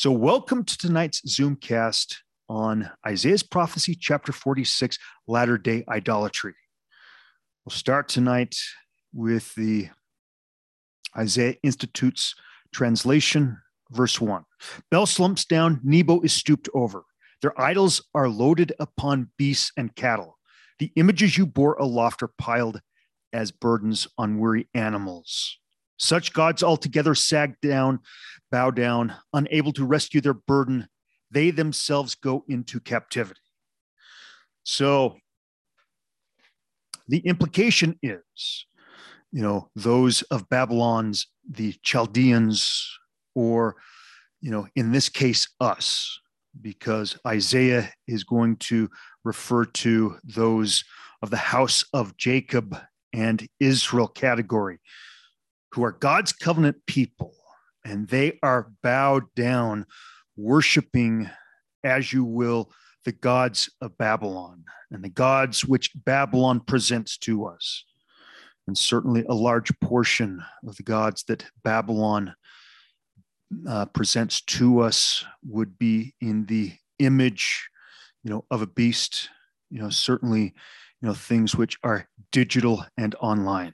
So, welcome to tonight's Zoomcast on Isaiah's prophecy, chapter 46, latter day idolatry. We'll start tonight with the Isaiah Institute's translation, verse 1. Bel slumps down, Nebo is stooped over. Their idols are loaded upon beasts and cattle. The images you bore aloft are piled as burdens on weary animals. Such gods altogether sag down, bow down, unable to rescue their burden. They themselves go into captivity. So the implication is, you know, those of Babylon's, the Chaldeans, or, you know, in this case, us, because Isaiah is going to refer to those of the house of Jacob and Israel category who are God's covenant people, and they are bowed down, worshiping, as you will, the gods of Babylon and the gods which Babylon presents to us. And certainly a large portion of the gods that Babylon uh, presents to us would be in the image, you know, of a beast, you know, certainly, you know, things which are digital and online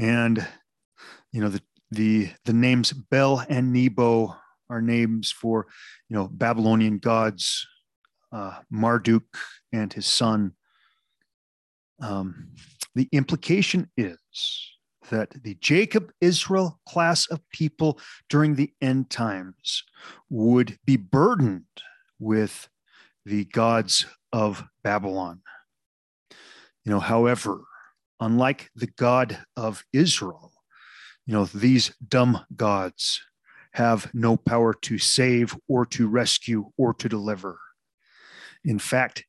and you know the the the names Bel and Nebo are names for you know Babylonian gods, uh, Marduk and his son. Um, the implication is that the Jacob Israel class of people during the end times would be burdened with the gods of Babylon. You know, however, unlike the God of Israel, you know, these dumb gods have no power to save or to rescue or to deliver. In fact,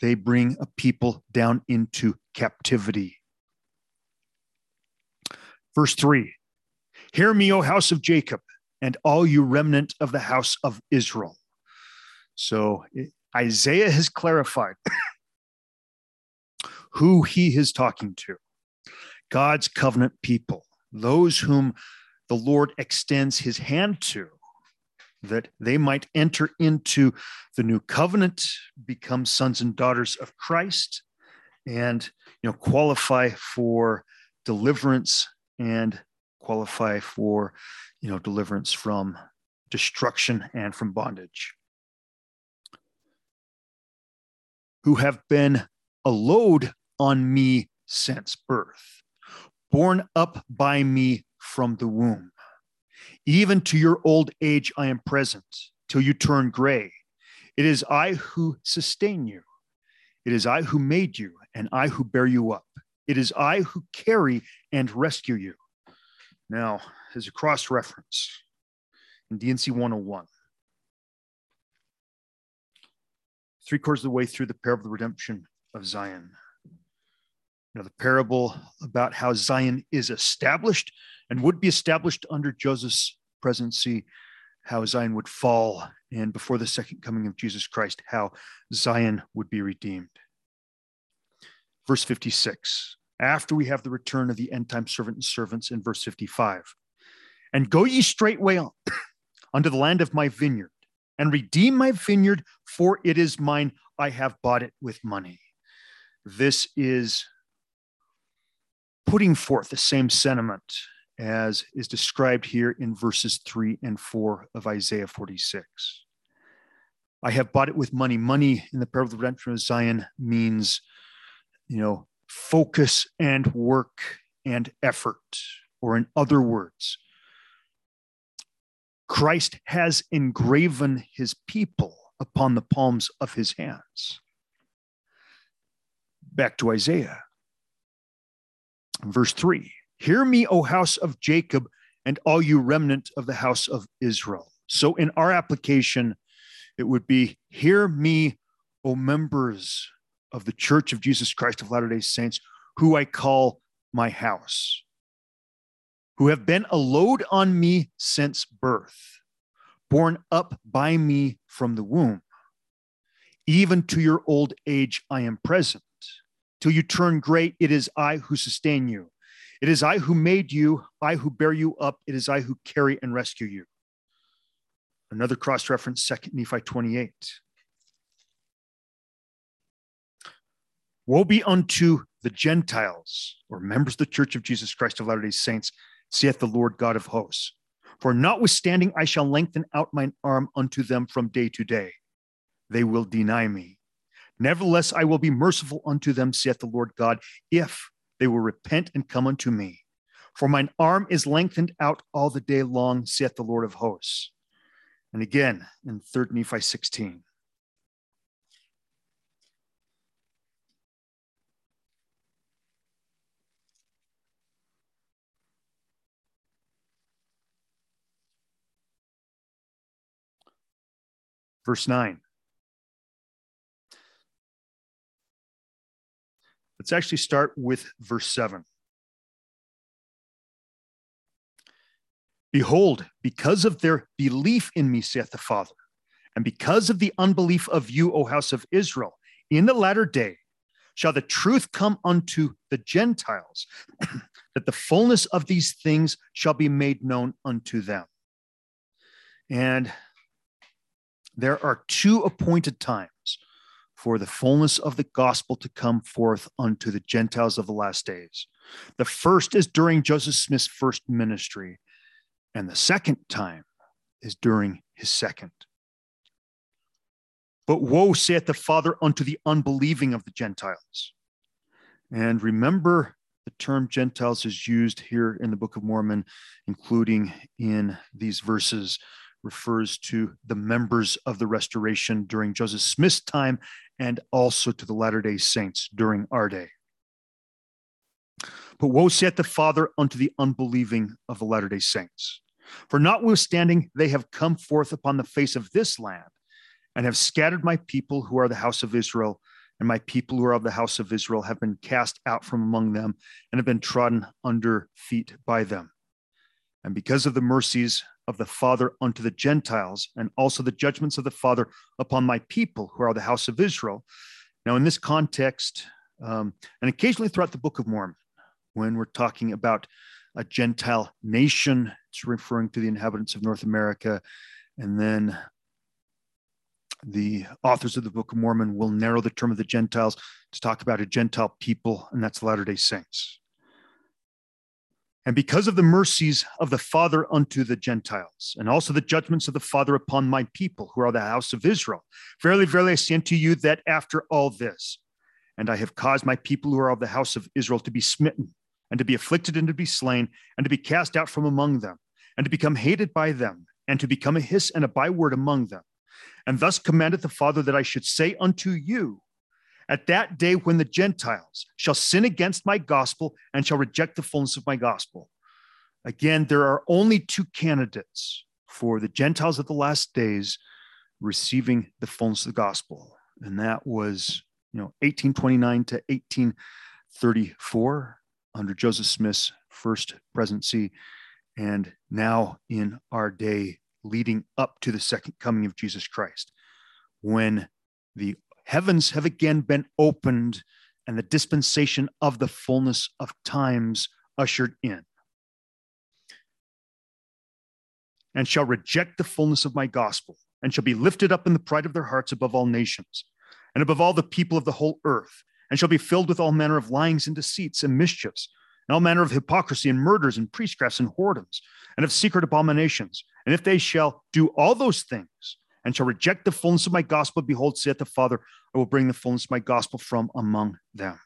they bring a people down into captivity. Verse 3 Hear me, O house of Jacob, and all you remnant of the house of Israel. So Isaiah has clarified who he is talking to. God's covenant people, those whom the Lord extends his hand to, that they might enter into the new covenant, become sons and daughters of Christ, and you know qualify for deliverance and qualify for you know deliverance from destruction and from bondage. Who have been a load on me since birth, born up by me from the womb. Even to your old age, I am present till you turn gray. It is I who sustain you. It is I who made you, and I who bear you up. It is I who carry and rescue you. Now, as a cross reference in D&C 101, three quarters of the way through the parable of the redemption of Zion, know, the parable about how Zion is established and would be established under Joseph's presidency, how Zion would fall, and before the second coming of Jesus Christ, how Zion would be redeemed. Verse 56, after we have the return of the end time servant and servants in verse 55, and go ye straightway on unto the land of my vineyard, and redeem my vineyard, for it is mine. I have bought it with money. This is putting forth the same sentiment as is described here in verses 3 and 4 of Isaiah 46. I have bought it with money. Money in the parable of the redemption of Zion means, you know, focus and work and effort. Or in other words, Christ has engraven his people upon the palms of his hands. Back to Isaiah. Verse 3 Hear me, O house of Jacob, and all you remnant of the house of Israel. So in our application, it would be Hear me, O members of the Church of Jesus Christ of Latter day Saints, who I call my house, who have been a load on me since birth, borne up by me from the womb. Even to your old age, I am present till you turn great. It is I who sustain you. It is I who made you, I who bear you up. It is I who carry and rescue you. Another cross reference, 2 Nephi 28. Woe be unto the Gentiles or members of the church of Jesus Christ of Latter day Saints, saith the Lord God of hosts. For notwithstanding, I shall lengthen out mine arm unto them from day to day. They will deny me. Nevertheless, I will be merciful unto them, saith the Lord God, if they will repent and come unto me. For mine arm is lengthened out all the day long, saith the Lord of hosts. And again in 3 Nephi 16. Verse 9. Let's actually start with verse 7. Behold, because of their belief in me, saith the Father, and because of the unbelief of you, O house of Israel, in the latter day shall the truth come unto the Gentiles, that the fullness of these things shall be made known unto them. And there are two appointed times for the fullness of the gospel to come forth unto the Gentiles of the last days. The first is during Joseph Smith's first ministry, and the second time is during his second. But woe saith the Father unto the unbelieving of the Gentiles. And remember, the term Gentiles is used here in the Book of Mormon, including in these verses refers to the members of the restoration during Joseph Smith's time and also to the Latter day Saints during our day. But woe saith the Father unto the unbelieving of the Latter day Saints. For notwithstanding, they have come forth upon the face of this land and have scattered my people who are the house of Israel, and my people who are of the house of Israel have been cast out from among them and have been trodden under feet by them. And because of the mercies of the Father unto the Gentiles, and also the judgments of the Father upon my people, who are the house of Israel. Now, in this context, um, and occasionally throughout the Book of Mormon, when we're talking about a Gentile nation, it's referring to the inhabitants of North America. And then the authors of the Book of Mormon will narrow the term of the Gentiles to talk about a Gentile people, and that's Latter day Saints. And because of the mercies of the Father unto the Gentiles, and also the judgments of the Father upon my people, who are the house of Israel, verily, verily, I say unto you that after all this, and I have caused my people who are of the house of Israel to be smitten, and to be afflicted, and to be slain, and to be cast out from among them, and to become hated by them, and to become a hiss and a byword among them. And thus commanded the Father that I should say unto you, at that day when the Gentiles shall sin against my gospel and shall reject the fullness of my gospel. Again, there are only two candidates for the Gentiles of the last days receiving the fullness of the gospel. And that was, you know, 1829 to 1834 under Joseph Smith's first presidency. And now in our day, leading up to the second coming of Jesus Christ, when the heavens have again been opened and the dispensation of the fullness of times ushered in. And shall reject the fullness of my gospel, and shall be lifted up in the pride of their hearts above all nations, and above all the people of the whole earth, and shall be filled with all manner of lyings and deceits and mischiefs, and all manner of hypocrisy and murders and priestcrafts and whoredoms, and of secret abominations. And if they shall do all those things, and shall reject the fullness of my gospel, behold, saith the Father, I will bring the fullness of my gospel from among them.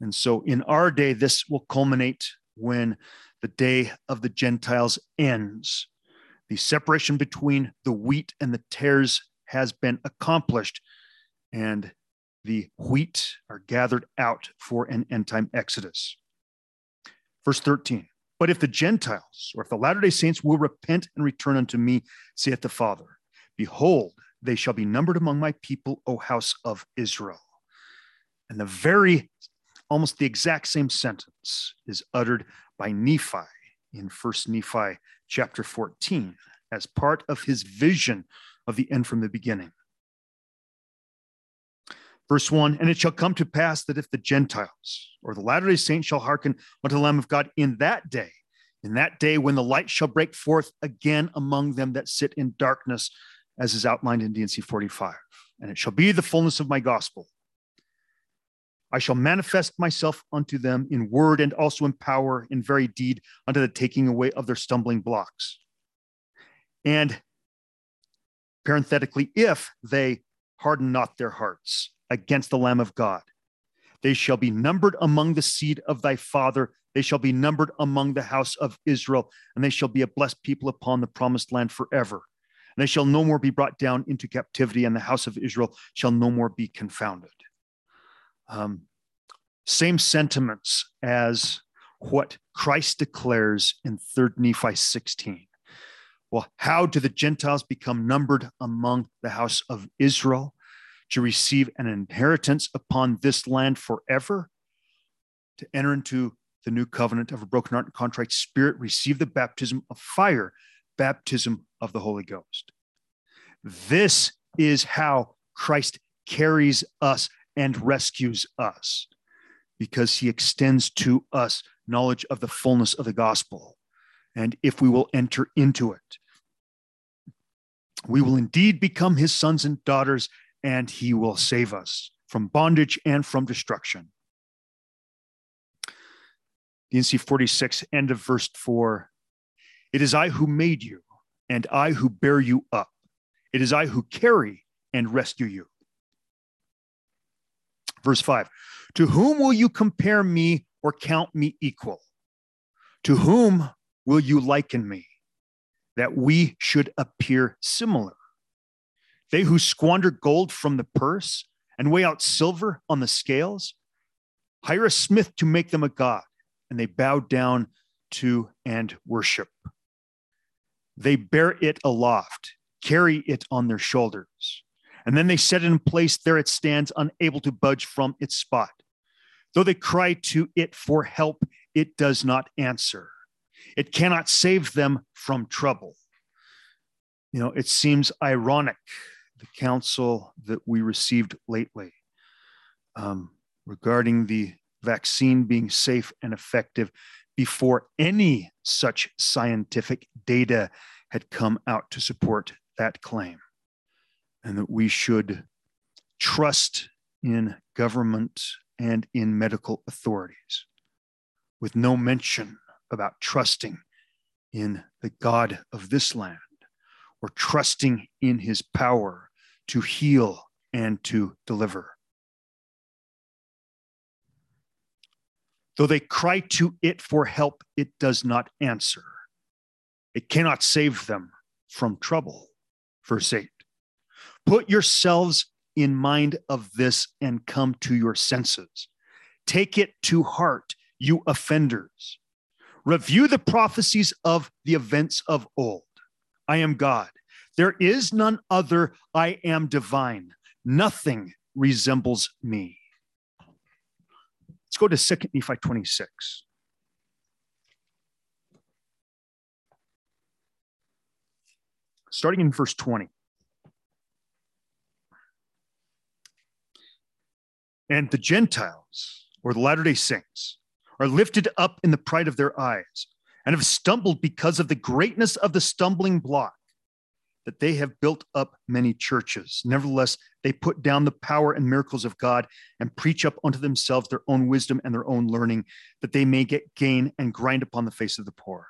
And so in our day, this will culminate when the day of the Gentiles ends. The separation between the wheat and the tares has been accomplished, and the wheat are gathered out for an end time exodus. Verse 13 But if the Gentiles, or if the Latter day Saints will repent and return unto me, saith the Father, Behold, they shall be numbered among my people, O house of Israel. And the very, almost the exact same sentence is uttered by Nephi in First Nephi chapter 14 as part of his vision of the end from the beginning. Verse 1 And it shall come to pass that if the Gentiles or the Latter day Saints shall hearken unto the Lamb of God in that day, In that day, when the light shall break forth again among them that sit in darkness, as is outlined in D&C 45, and it shall be the fullness of my gospel. I shall manifest myself unto them in word and also in power, in very deed, unto the taking away of their stumbling blocks. And parenthetically, if they harden not their hearts against the Lamb of God, they shall be numbered among the seed of thy father. They shall be numbered among the house of Israel, and they shall be a blessed people upon the promised land forever. And they shall no more be brought down into captivity, and the house of Israel shall no more be confounded. Um, same sentiments as what Christ declares in 3rd Nephi 16. Well, how do the Gentiles become numbered among the house of Israel to receive an inheritance upon this land forever? To enter into the new covenant of a broken heart and contrite spirit, receive the baptism of fire, baptism of the Holy Ghost. This is how Christ carries us and rescues us because he extends to us knowledge of the fullness of the gospel. And if we will enter into it, we will indeed become his sons and daughters, and he will save us from bondage and from destruction. D&C 46, end of verse 4. It is I who made you, and I who bear you up. It is I who carry and rescue you. Verse 5 To whom will you compare me or count me equal? To whom will you liken me? that we should appear similar. They who squander gold from the purse and weigh out silver on the scales hire a smith to make them a god, and they bow down to and worship. They bear it aloft, carry it on their shoulders, and then they set it in place. There it stands, unable to budge from its spot. Though they cry to it for help, it does not answer. It cannot save them from trouble. You know, it seems ironic, the counsel that we received lately um, regarding the vaccine being safe and effective before any such scientific data had come out to support that claim. And that we should trust in government and in medical authorities with no mention about trusting in the God of this land or trusting in his power to heal and to deliver. Though they cry to it for help, it does not answer. It cannot save them from trouble. Verse 8 Put yourselves in mind of this and come to your senses. Take it to heart, you offenders. Review the prophecies of the events of old. I am God. There is none other. I am divine. Nothing resembles me. Let's go to 2 Nephi 26. Starting in verse 20. And the Gentiles, or the Latter day Saints, are lifted up in the pride of their eyes and have stumbled because of the greatness of the stumbling block that they have built up many churches. Nevertheless, they put down the power and miracles of God and preach up unto themselves their own wisdom and their own learning, that they may get gain and grind upon the face of the poor.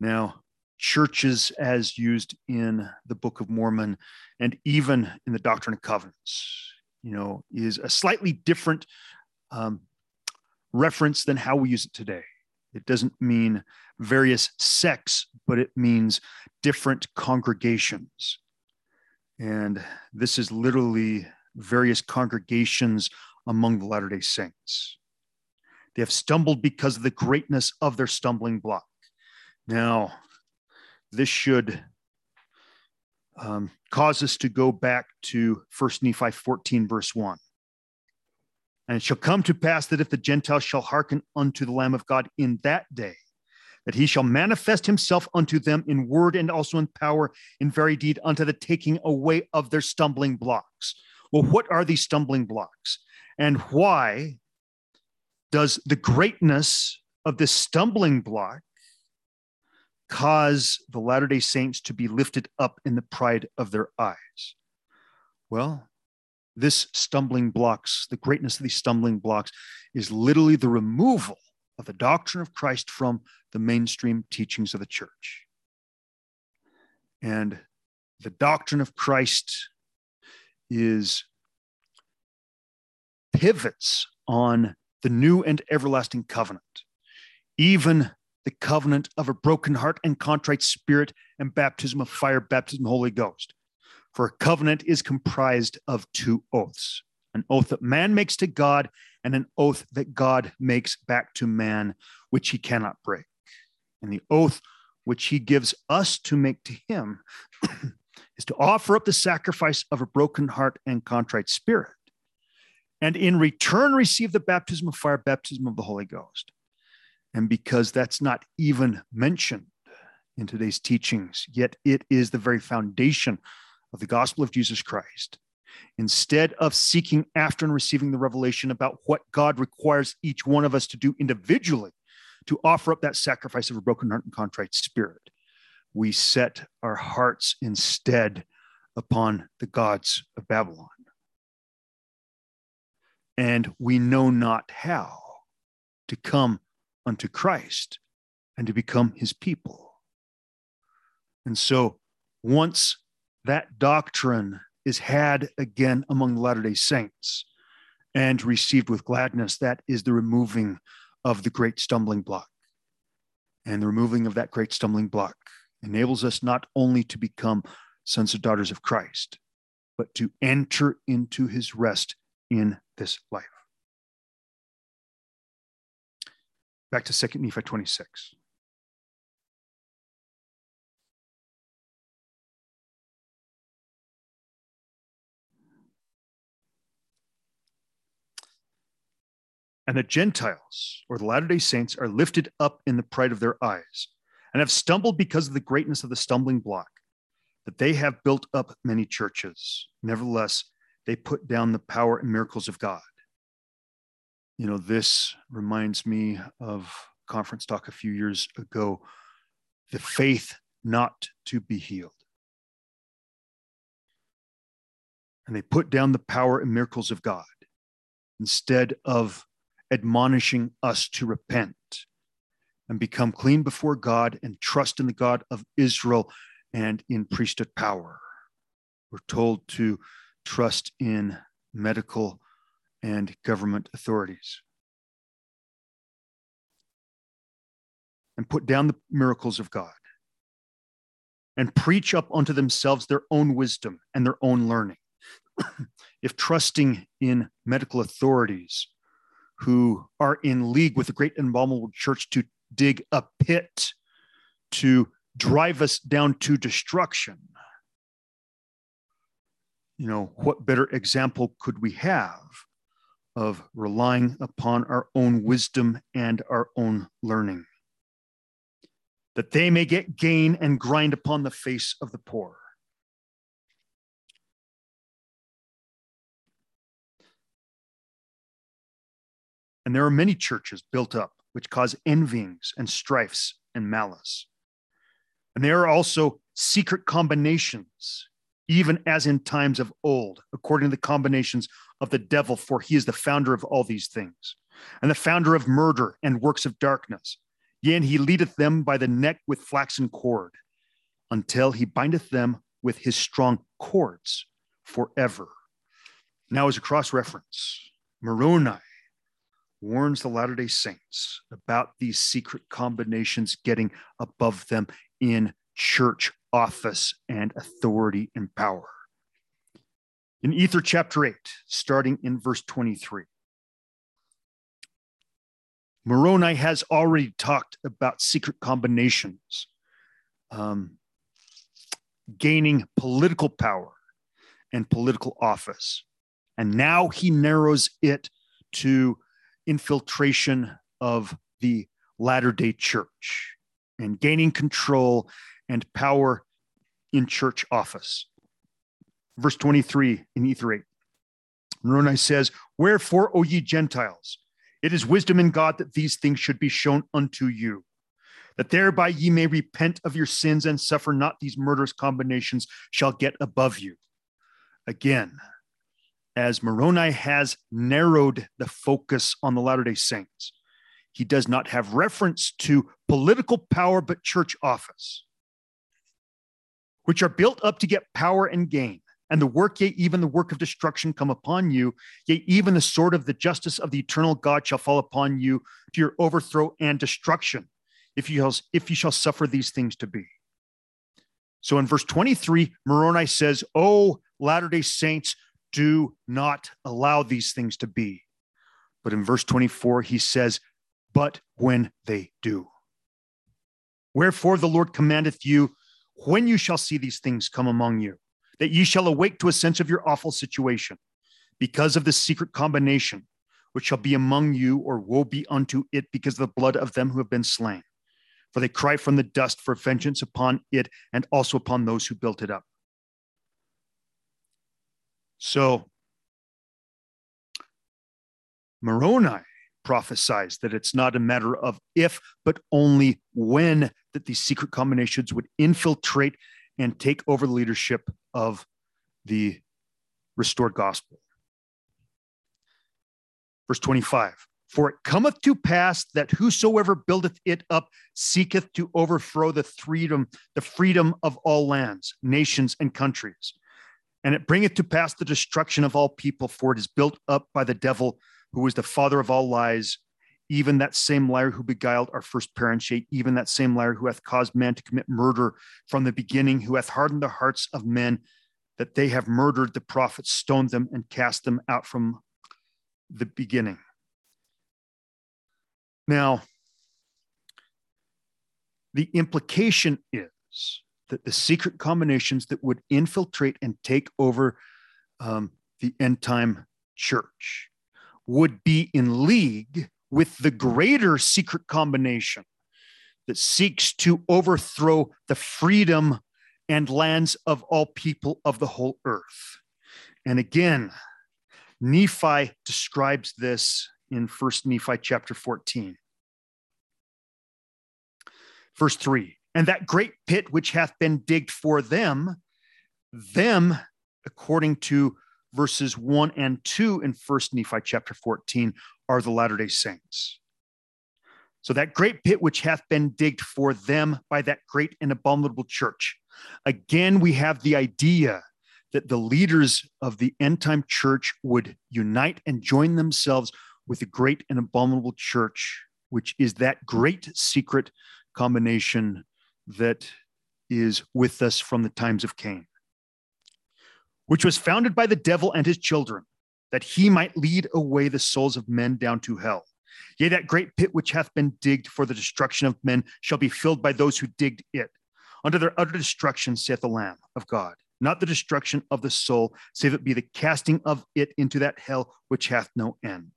Now, churches, as used in the Book of Mormon and even in the Doctrine and Covenants, you know, is a slightly different um, reference than how we use it today. It doesn't mean various sects, but it means different congregations. And this is literally various congregations among the Latter day Saints. They have stumbled because of the greatness of their stumbling block. Now, this should um, cause us to go back to 1 Nephi 14, verse 1. And it shall come to pass that if the Gentiles shall hearken unto the Lamb of God in that day, that he shall manifest himself unto them in word and also in power, in very deed, unto the taking away of their stumbling blocks. Well, what are these stumbling blocks? And why does the greatness of this stumbling block cause the Latter day Saints to be lifted up in the pride of their eyes? Well, this stumbling blocks, the greatness of these stumbling blocks, is literally the removal of the doctrine of Christ from the mainstream teachings of the church. And the doctrine of Christ is pivots on the new and everlasting covenant, even the covenant of a broken heart and contrite spirit and baptism of fire, baptism Holy Ghost. For a covenant is comprised of two oaths an oath that man makes to God and an oath that God makes back to man, which he cannot break. And the oath which he gives us to make to him is to offer up the sacrifice of a broken heart and contrite spirit, and in return receive the baptism of fire, baptism of the Holy Ghost. And because that's not even mentioned in today's teachings, yet it is the very foundation of the gospel of Jesus Christ. Instead of seeking after and receiving the revelation about what God requires each one of us to do individually to offer up that sacrifice of a broken heart and contrite spirit, we set our hearts instead upon the gods of Babylon. And we know not how to come unto Christ and to become his people. And so once that doctrine is had again among Latter day Saints and received with gladness, that is the removing of the great stumbling block. And the removing of that great stumbling block enables us not only to become sons and daughters of Christ, but to enter into his rest in this life. Back to 2 Nephi 26. And the Gentiles, or the Latter day Saints, are lifted up in the pride of their eyes and have stumbled because of the greatness of the stumbling block, that they have built up many churches. Nevertheless, they put down the power and miracles of God. You know, this reminds me of conference talk a few years ago the faith not to be healed. And they put down the power and miracles of God instead of admonishing us to repent and become clean before God and trust in the God of Israel and in priesthood power. We're told to trust in medical and government authorities. And put down the miracles of God and preach up unto themselves their own wisdom and their own learning. if trusting in medical authorities who are in league with the great and abominable church to dig a pit to drive us down to destruction. You know, what better example could we have of relying upon our own wisdom and our own learning? That they may get gain and grind upon the face of the poor. And there are many churches built up which cause envyings and strifes and malice. And there are also secret combinations, even as in times of old, according to the combinations of the devil, for he is the founder of all these things, and the founder of murder and works of darkness. Yea, and he leadeth them by the neck with flaxen cord, until he bindeth them with his strong cords forever. Now, as a cross reference, Moroni warns the Latter day Saints about these secret combinations getting above them in church office and authority and power. In Ether chapter 8, starting in verse 23, Moroni has already talked about secret combinations, um, gaining political power and political office. And now he narrows it to infiltration of the latter day church and gaining control and power in church office. Verse 23 in Ether 8. Moroni says, Wherefore, O ye Gentiles, it is wisdom in God that these things should be shown unto you, that thereby ye may repent of your sins and suffer not these murderous combinations shall get above you. Again, as Moroni has narrowed the focus on the Latter day Saints, he does not have reference to political power, but church office, which are built up to get power and gain. And the work, yea, even the work of destruction come upon you, yea, even the sword of the justice of the eternal God shall fall upon you to your overthrow and destruction if you, shall, if you shall suffer these things to be. So in verse 23, Moroni says, Oh, Latter day Saints, do not allow these things to be. But in verse 24, he says, But when they do. Wherefore the Lord commandeth you, when you shall see these things come among you, that ye shall awake to a sense of your awful situation, because of the secret combination which shall be among you, or woe be unto it because of the blood of them who have been slain for they cry from the dust for vengeance upon it and also upon those who built it up. So Moroni prophesies that it's not a matter of if, but only when that these secret combinations would infiltrate and take over the leadership of the restored gospel. Verse 25 for it cometh to pass that whosoever buildeth it up seeketh to overthrow the freedom, the freedom of all lands, nations, and countries. And it bringeth to pass the destruction of all people, for it is built up by the devil, who is the father of all lies, even that same liar who beguiled our first parents, yea, even that same liar who hath caused man to commit murder from the beginning, who hath hardened the hearts of men, that they have murdered the prophets, stoned them, and cast them out from the beginning. Now, the implication is that the secret combinations that would infiltrate and take over um, the end time church would be in league with the greater secret combination that seeks to overthrow the freedom and lands of all people of the whole earth. And again, Nephi describes this in First Nephi chapter 14. Verse 3 And that great pit which hath been digged for them, them, according to verses 1 and 2 in First Nephi chapter 14, are the Latter day Saints. So that great pit which hath been digged for them by that great and abominable church. Again, we have the idea that the leaders of the end time church would unite and join themselves with the great and abominable church, which is that great secret combination that is with us from the times of Cain, which was founded by the devil and his children, that he might lead away the souls of men down to hell. Yea, that great pit which hath been digged for the destruction of men shall be filled by those who digged it. Unto their utter destruction, saith the Lamb of God, not the destruction of the soul, save it be the casting of it into that hell which hath no end.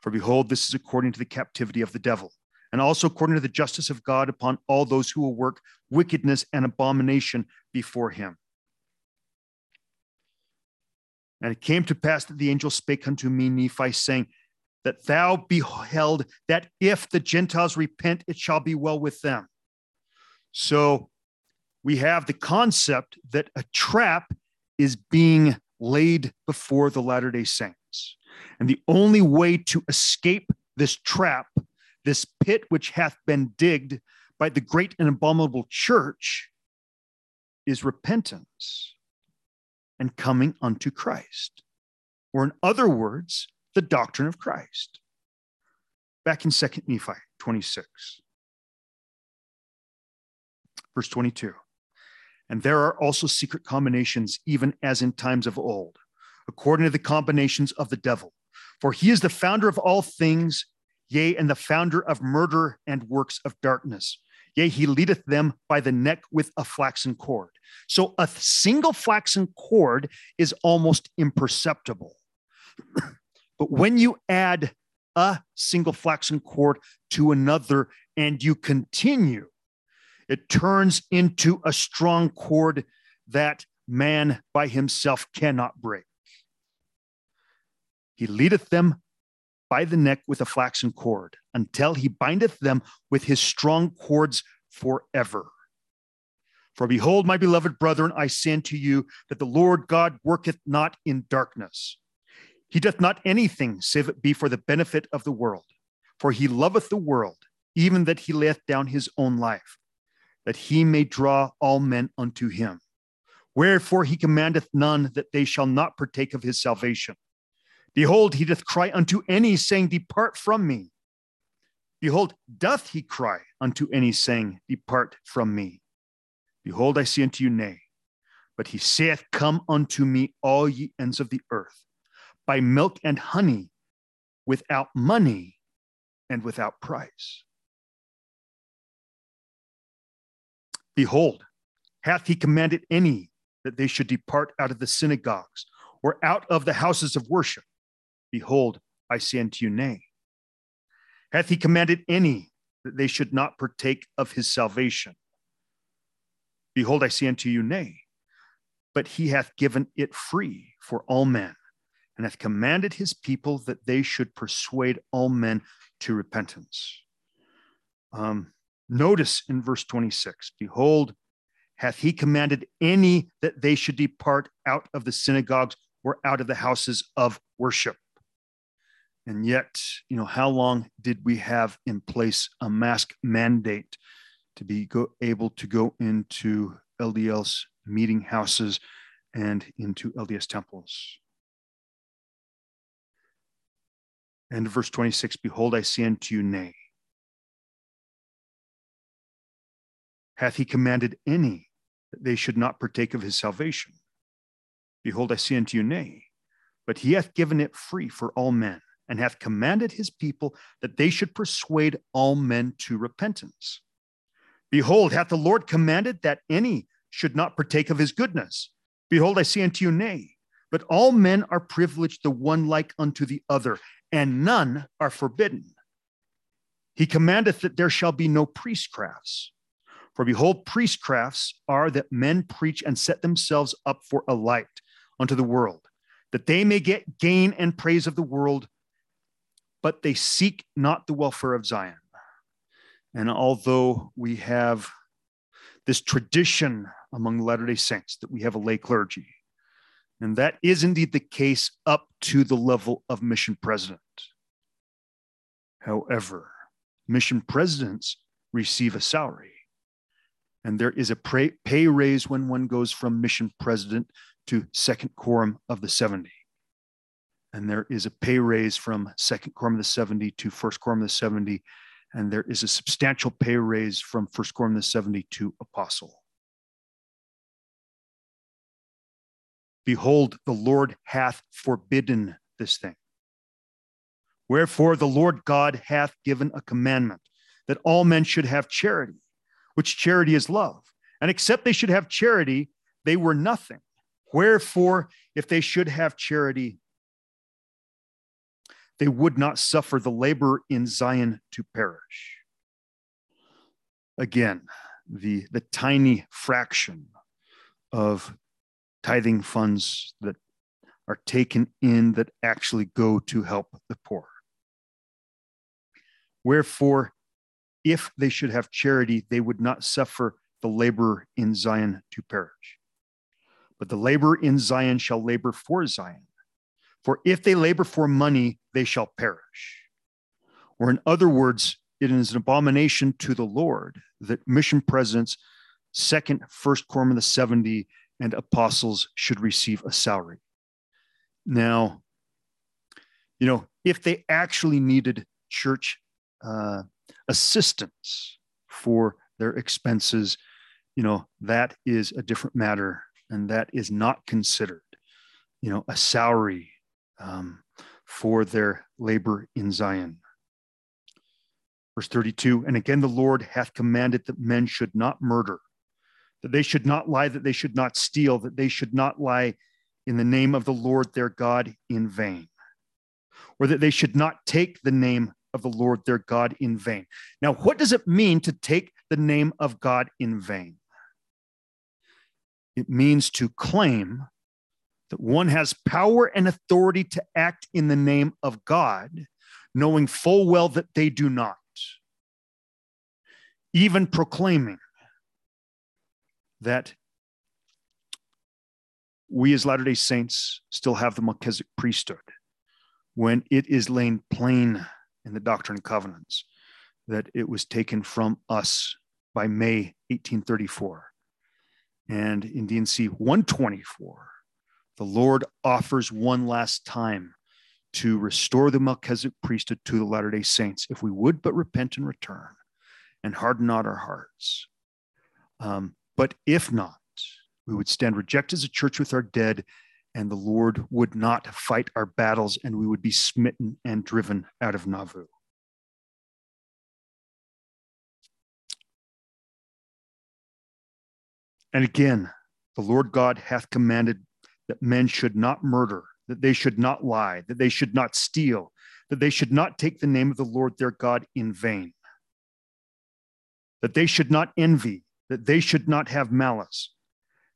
For behold, this is according to the captivity of the devil, and also according to the justice of God upon all those who will work wickedness and abomination before him. And it came to pass that the angel spake unto me, Nephi, saying, That thou beheld that if the Gentiles repent, it shall be well with them. So we have the concept that a trap is being laid before the Latter day Saints. And the only way to escape this trap, this pit which hath been digged by the great and abominable church, is repentance and coming unto Christ. Or, in other words, the doctrine of Christ. Back in 2 Nephi 26, verse 22. And there are also secret combinations, even as in times of old according to the combinations of the devil. For he is the founder of all things, yea, and the founder of murder and works of darkness. Yea, he leadeth them by the neck with a flaxen cord. So a single flaxen cord is almost imperceptible. but when you add a single flaxen cord to another and you continue, it turns into a strong cord that man by himself cannot break. He leadeth them by the neck with a flaxen cord until he bindeth them with his strong cords forever. For behold, my beloved brethren, I say unto you that the Lord God worketh not in darkness. He doth not anything save it be for the benefit of the world. For he loveth the world, even that he layeth down his own life, that he may draw all men unto him. Wherefore he commandeth none that they shall not partake of his salvation. Behold, he doth cry unto any, saying, Depart from me. Behold, doth he cry unto any, saying, Depart from me. Behold, I say unto you, Nay. But he saith, Come unto me, all ye ends of the earth, by milk and honey, without money and without price. Behold, hath he commanded any that they should depart out of the synagogues or out of the houses of worship? Behold, I say unto you, Nay. Hath he commanded any that they should not partake of his salvation? Behold, I say unto you, Nay. But he hath given it free for all men, and hath commanded his people that they should persuade all men to repentance. Um, notice in verse 26 Behold, hath he commanded any that they should depart out of the synagogues or out of the houses of worship. And yet, you know, how long did we have in place a mask mandate to be go, able to go into LDS meeting houses and into LDS temples? And verse 26 Behold, I say unto you, nay. Hath he commanded any that they should not partake of his salvation? Behold, I say unto you, nay. But he hath given it free for all men and hath commanded his people that they should persuade all men to repentance. Behold, hath the Lord commanded that any should not partake of his goodness? Behold, I say unto you, nay. But all men are privileged the one like unto the other, and none are forbidden. He commandeth that there shall be no priestcrafts. For behold, priestcrafts are that men preach and set themselves up for a light unto the world, that they may get gain and praise of the world but they seek not the welfare of Zion. And although we have this tradition among Latter day Saints that we have a lay clergy, and that is indeed the case up to the level of mission president. However, mission presidents receive a salary, and there is a pay raise when one goes from mission president to second quorum of the 70 and there is a pay raise from second quorum of the 70 to first quorum of the 70 and there is a substantial pay raise from first quorum of the 70 to apostle. Behold the lord hath forbidden this thing. Wherefore the lord god hath given a commandment that all men should have charity which charity is love. And except they should have charity they were nothing. Wherefore if they should have charity they would not suffer the labor in Zion to perish. Again, the, the tiny fraction of tithing funds that are taken in that actually go to help the poor. Wherefore, if they should have charity, they would not suffer the labor in Zion to perish. But the labor in Zion shall labor for Zion for if they labor for money, they shall perish. Or, in other words, it is an abomination to the Lord that mission presidents, second, first quorum of the 70, and apostles should receive a salary. Now, you know, if they actually needed church uh, assistance for their expenses, you know, that is a different matter and that is not considered, you know, a salary um, for their labor in Zion. Verse 32 And again, the Lord hath commanded that men should not murder, that they should not lie, that they should not steal, that they should not lie in the name of the Lord their God in vain, or that they should not take the name of the Lord their God in vain. Now, what does it mean to take the name of God in vain? It means to claim that one has power and authority to act in the name of God knowing full well that they do not, even proclaiming that we as Latter day Saints still have the Melchizedek priesthood when it is laid plain in the Doctrine and Covenants that it was taken from us by May 1834. And in D&C 124, the Lord offers one last time to restore the Melchizedek priesthood to the Latter day Saints if we would but repent and return and harden not our hearts. Um, but if not, we would stand rejected as a church with our dead, and the Lord would not fight our battles, and we would be smitten and driven out of Nauvoo. And again, the Lord God hath commanded that men should not murder, that they should not lie, that they should not steal, that they should not take the name of the Lord their God in vain, that they should not envy, that they should not have malice,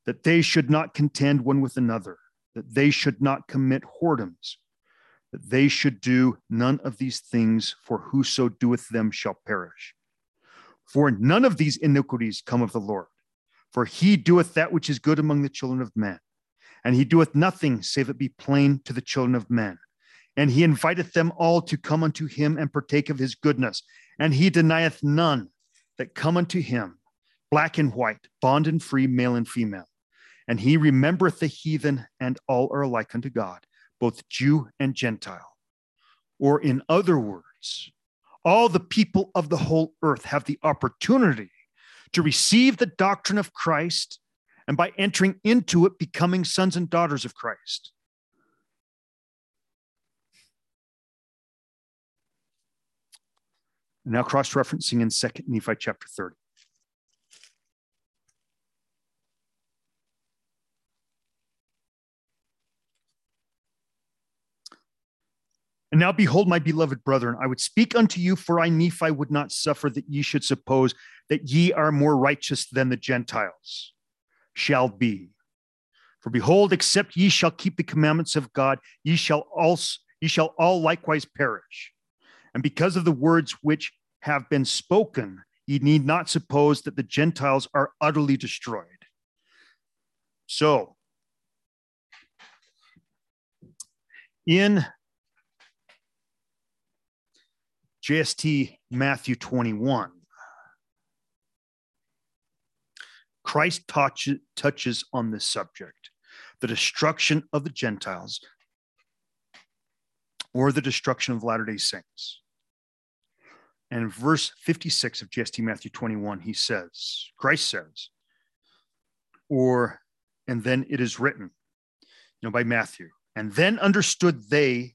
that they should not contend one with another, that they should not commit whoredoms, that they should do none of these things, for whoso doeth them shall perish. For none of these iniquities come of the Lord for he doeth that which is good among the children of men. And he doeth nothing save it be plain to the children of men. And he inviteth them all to come unto him and partake of his goodness. And he denieth none that come unto him, black and white, bond and free, male and female. And he remembereth the heathen, and all are alike unto God, both Jew and Gentile. Or in other words, all the people of the whole earth have the opportunity to receive the doctrine of Christ and by entering into it, becoming sons and daughters of Christ. Now, cross referencing in 2nd Nephi chapter 30. And now behold, my beloved brethren, I would speak unto you, for I, Nephi, would not suffer that ye should suppose that ye are more righteous than the Gentiles shall be. For behold, except ye shall keep the commandments of God, ye shall also ye shall all likewise perish. And because of the words which have been spoken, ye need not suppose that the Gentiles are utterly destroyed. So, in JST Matthew 21. Christ touch, touches on this subject the destruction of the Gentiles or the destruction of Latter day Saints. And verse 56 of JST Matthew 21, he says, Christ says, or, and then it is written, you know, by Matthew, and then understood they,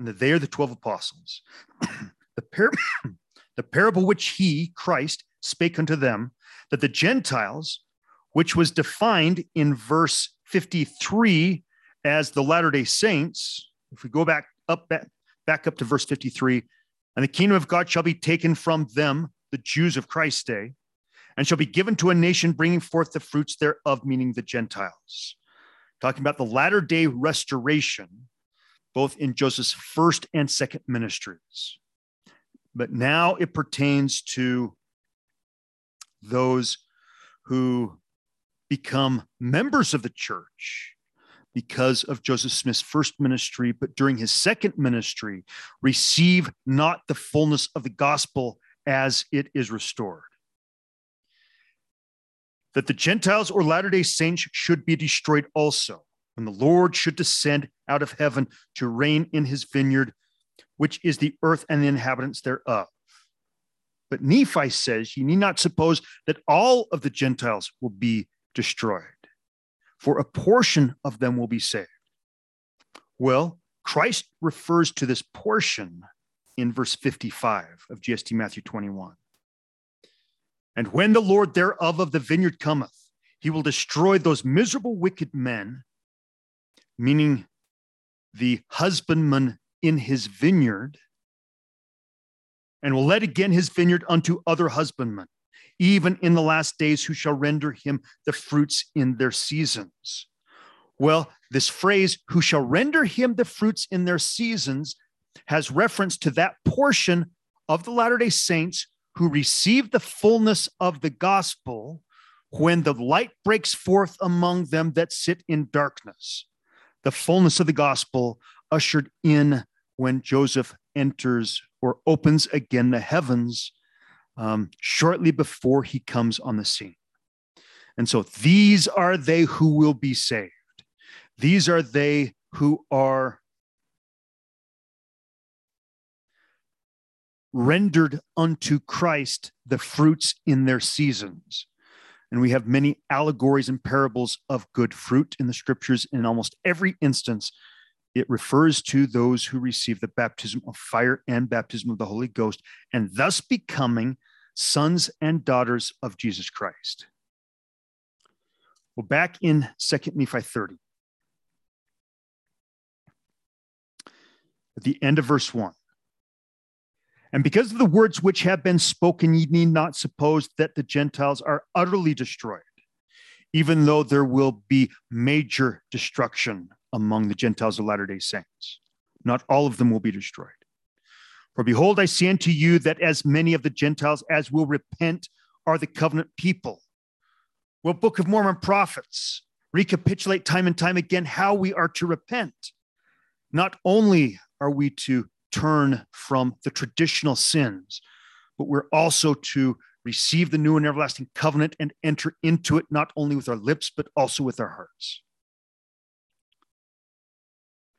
and that they are the 12 apostles, the, par- the parable which he, Christ, spake unto them, that the Gentiles, which was defined in verse 53 as the Latter day Saints, if we go back up, back, back up to verse 53, and the kingdom of God shall be taken from them, the Jews of Christ's day, and shall be given to a nation bringing forth the fruits thereof, meaning the Gentiles. Talking about the latter day restoration, both in Joseph's first and second ministries but now it pertains to those who become members of the church because of Joseph Smith's first ministry, but during his second ministry, receive not the fullness of the gospel as it is restored. That the Gentiles or Latter day Saints should be destroyed also, when the Lord should descend out of heaven to reign in his vineyard which is the earth and the inhabitants thereof. But Nephi says, You need not suppose that all of the Gentiles will be destroyed, for a portion of them will be saved. Well, Christ refers to this portion in verse 55 of JST Matthew 21. And when the Lord thereof of the vineyard cometh, he will destroy those miserable wicked men, meaning the husbandman in his vineyard, and will let again his vineyard unto other husbandmen, even in the last days, who shall render him the fruits in their seasons. Well, this phrase, who shall render him the fruits in their seasons, has reference to that portion of the Latter day Saints who receive the fullness of the gospel when the light breaks forth among them that sit in darkness. The fullness of the gospel ushered in when Joseph enters or opens again the heavens um, shortly before he comes on the scene. And so these are they who will be saved. These are they who are rendered unto Christ the fruits in their seasons. And we have many allegories and parables of good fruit in the scriptures. In almost every instance, it refers to those who receive the baptism of fire and baptism of the Holy Ghost, and thus becoming sons and daughters of Jesus Christ. Well, back in 2nd Nephi 30, at the end of verse 1. And because of the words which have been spoken, ye need not suppose that the Gentiles are utterly destroyed, even though there will be major destruction among the Gentiles of Latter day Saints. Not all of them will be destroyed. For behold, I say unto you that as many of the Gentiles as will repent are the covenant people. Well, Book of Mormon prophets recapitulate time and time again how we are to repent. Not only are we to turn from the traditional sins, but we're also to receive the new and everlasting covenant and enter into it not only with our lips, but also with our hearts.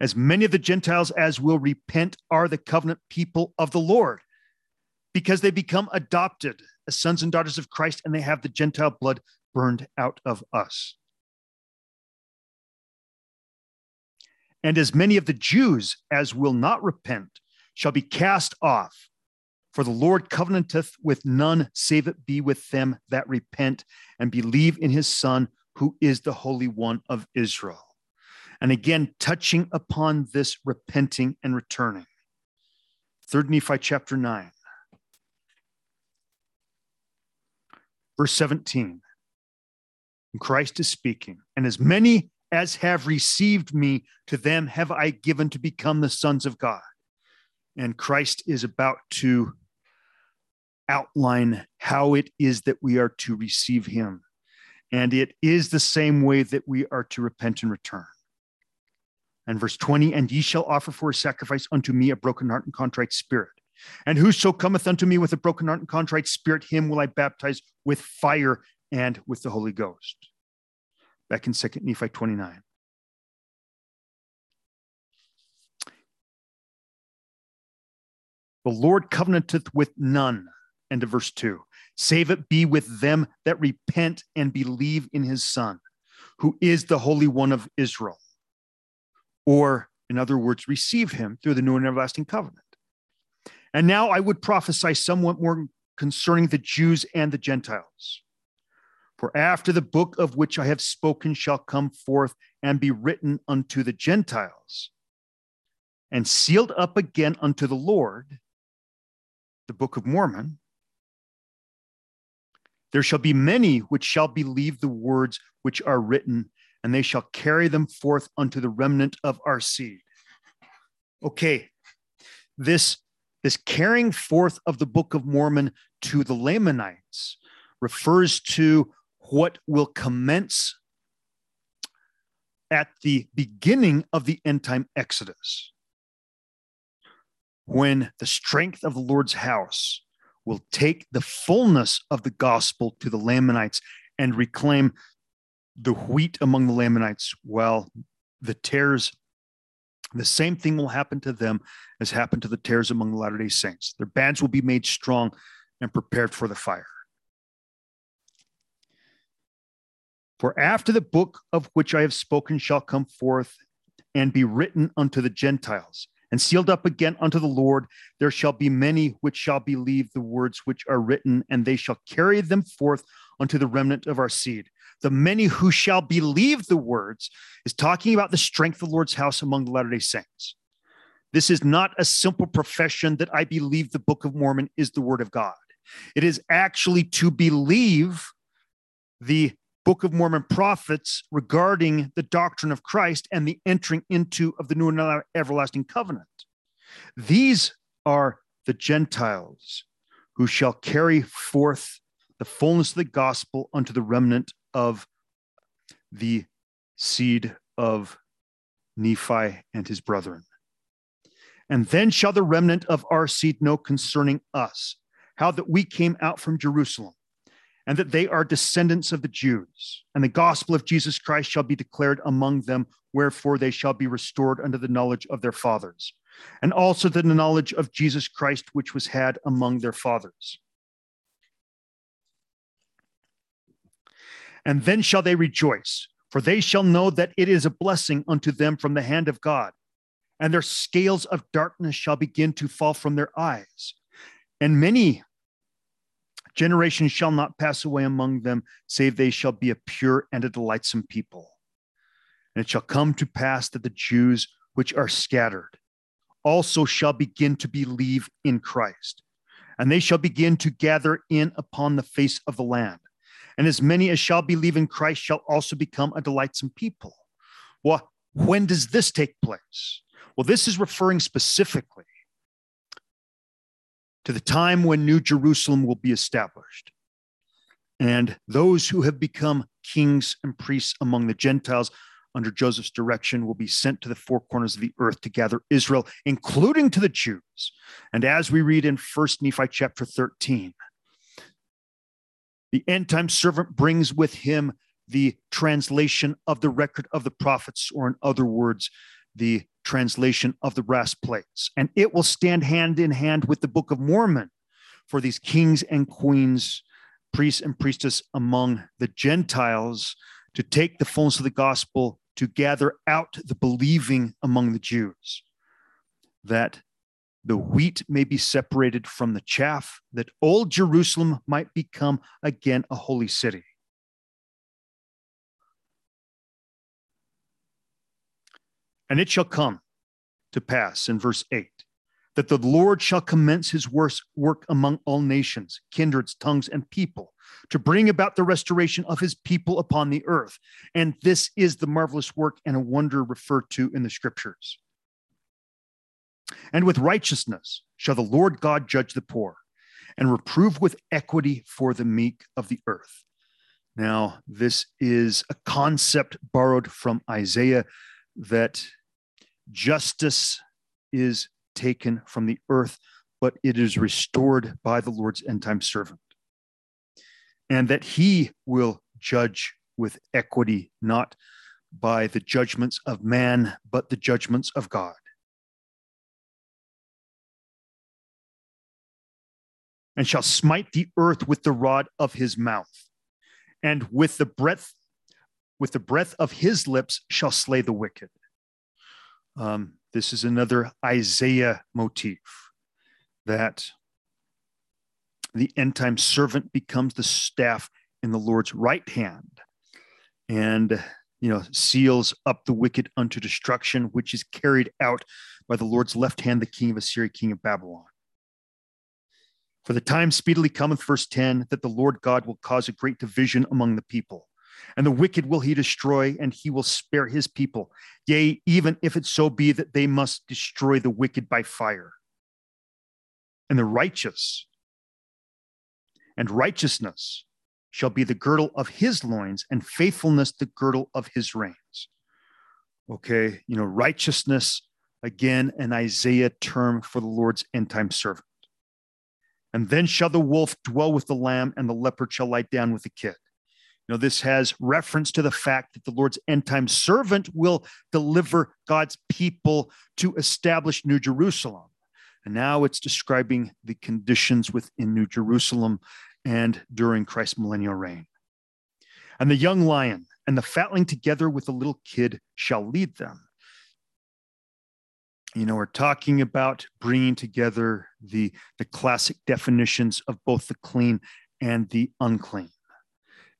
As many of the Gentiles as will repent are the covenant people of the Lord, because they become adopted as sons and daughters of Christ and they have the Gentile blood burned out of us. And as many of the Jews as will not repent shall be cast off. For the Lord covenanteth with none, save it be with them that repent and believe in his Son, who is the Holy One of Israel. And again, touching upon this repenting and returning. Third Nephi chapter 9, verse 17. And Christ is speaking, and as many as have received me, to them have I given to become the sons of God and Christ is about to outline how it is that we are to receive him. And it is the same way that we are to repent and return. And verse 20, and ye shall offer for a sacrifice unto me a broken heart and contrite spirit. And whoso cometh unto me with a broken heart and contrite spirit, him will I baptize with fire and with the Holy Ghost. Back in 2 Nephi 29. The Lord covenanteth with none. End of verse two. Save it be with them that repent and believe in his Son, who is the Holy One of Israel. Or, in other words, receive him through the new and everlasting covenant. And now I would prophesy somewhat more concerning the Jews and the Gentiles. For after the book of which I have spoken shall come forth and be written unto the Gentiles, and sealed up again unto the Lord, the Book of Mormon, there shall be many which shall believe the words which are written, and they shall carry them forth unto the remnant of our seed. Okay, this, this carrying forth of the Book of Mormon to the Lamanites refers to what will commence at the beginning of the end time Exodus when the strength of the Lord's house will take the fullness of the gospel to the Lamanites and reclaim the wheat among the Lamanites, well, the tares, the same thing will happen to them as happened to the tares among the Latter day Saints. Their bands will be made strong and prepared for the fire. For after the book of which I have spoken shall come forth and be written unto the Gentiles and sealed up again unto the Lord. There shall be many which shall believe the words which are written, and they shall carry them forth unto the remnant of our seed. The many who shall believe the words is talking about the strength of the Lord's house among the Latter day Saints. This is not a simple profession that I believe the Book of Mormon is the word of God. It is actually to believe the Book of Mormon prophets regarding the doctrine of Christ and the entering into of the new and everlasting covenant. These are the Gentiles who shall carry forth the fullness of the gospel unto the remnant of the seed of Nephi and his brethren. And then shall the remnant of our seed know concerning us how that we came out from Jerusalem, and that they are descendants of the Jews. And the gospel of Jesus Christ shall be declared among them, wherefore they shall be restored unto the knowledge of their fathers, and also the knowledge of Jesus Christ, which was had among their fathers. And then shall they rejoice, for they shall know that it is a blessing unto them from the hand of God and their scales of darkness shall begin to fall from their eyes. And many generations shall not pass away among them, save they shall be a pure and a delightsome people. And it shall come to pass that the Jews which are scattered also shall begin to believe in Christ, and they shall begin to gather in upon the face of the land. And as many as shall believe in Christ shall also become a delightsome people. Well, when does this take place? Well, this is referring specifically to the time when New Jerusalem will be established. And those who have become kings and priests among the Gentiles under Joseph's direction will be sent to the four corners of the earth to gather Israel, including to the Jews. And as we read in 1 Nephi chapter 13, the end time servant brings with him the translation of the record of the prophets, or in other words, the translation of the brass plates. And it will stand hand in hand with the Book of Mormon for these kings and queens, priests and priestess among the Gentiles to take the fullness of the gospel to gather out the believing among the Jews, that the wheat may be separated from the chaff, that old Jerusalem might become again a holy city. And it shall come to pass in verse 8 that the Lord shall commence his work among all nations, kindreds, tongues, and people to bring about the restoration of his people upon the earth. And this is the marvelous work and a wonder referred to in the scriptures. And with righteousness shall the Lord God judge the poor and reprove with equity for the meek of the earth. Now, this is a concept borrowed from Isaiah that justice is taken from the earth, but it is restored by the Lord's end time servant. And that he will judge with equity, not by the judgments of man, but the judgments of God. And shall smite the earth with the rod of his mouth, and with the breath, with the breath of his lips shall slay the wicked. Um, this is another Isaiah motif that the end time servant becomes the staff in the Lord's right hand and you know seals up the wicked unto destruction which is carried out by the Lord's left hand the king of Assyria king of Babylon for the time speedily cometh verse 10 that the Lord God will cause a great division among the people and the wicked will he destroy, and he will spare his people. Yea, even if it so be that they must destroy the wicked by fire. And the righteous and righteousness shall be the girdle of his loins, and faithfulness the girdle of his reins. Okay, you know, righteousness, again, an Isaiah term for the Lord's end time servant. And then shall the wolf dwell with the lamb, and the leopard shall lie down with the kid. You know, this has reference to the fact that the Lord's end time servant will deliver God's people to establish New Jerusalem. And now it's describing the conditions within New Jerusalem and during Christ's millennial reign. And the young lion and the fatling together with the little kid shall lead them. You know, we're talking about bringing together the, the classic definitions of both the clean and the unclean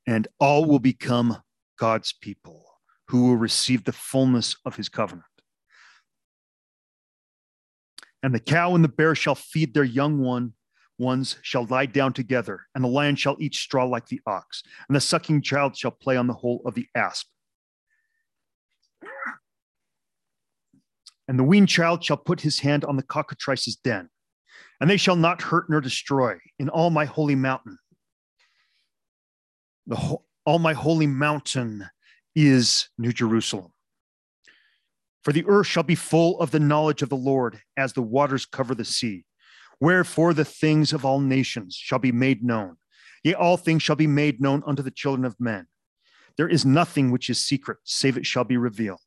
and all will become God's people who will receive the fullness of his covenant. And the cow and the bear shall feed their young one ones shall lie down together, and the lion shall eat straw like the ox, and the sucking child shall play on the hole of the asp. And the weaned child shall put his hand on the cockatrice's den, and they shall not hurt nor destroy in all my holy mountain. The ho- all my holy mountain is New Jerusalem. For the earth shall be full of the knowledge of the Lord as the waters cover the sea. Wherefore the things of all nations shall be made known. Yea, all things shall be made known unto the children of men. There is nothing which is secret, save it shall be revealed.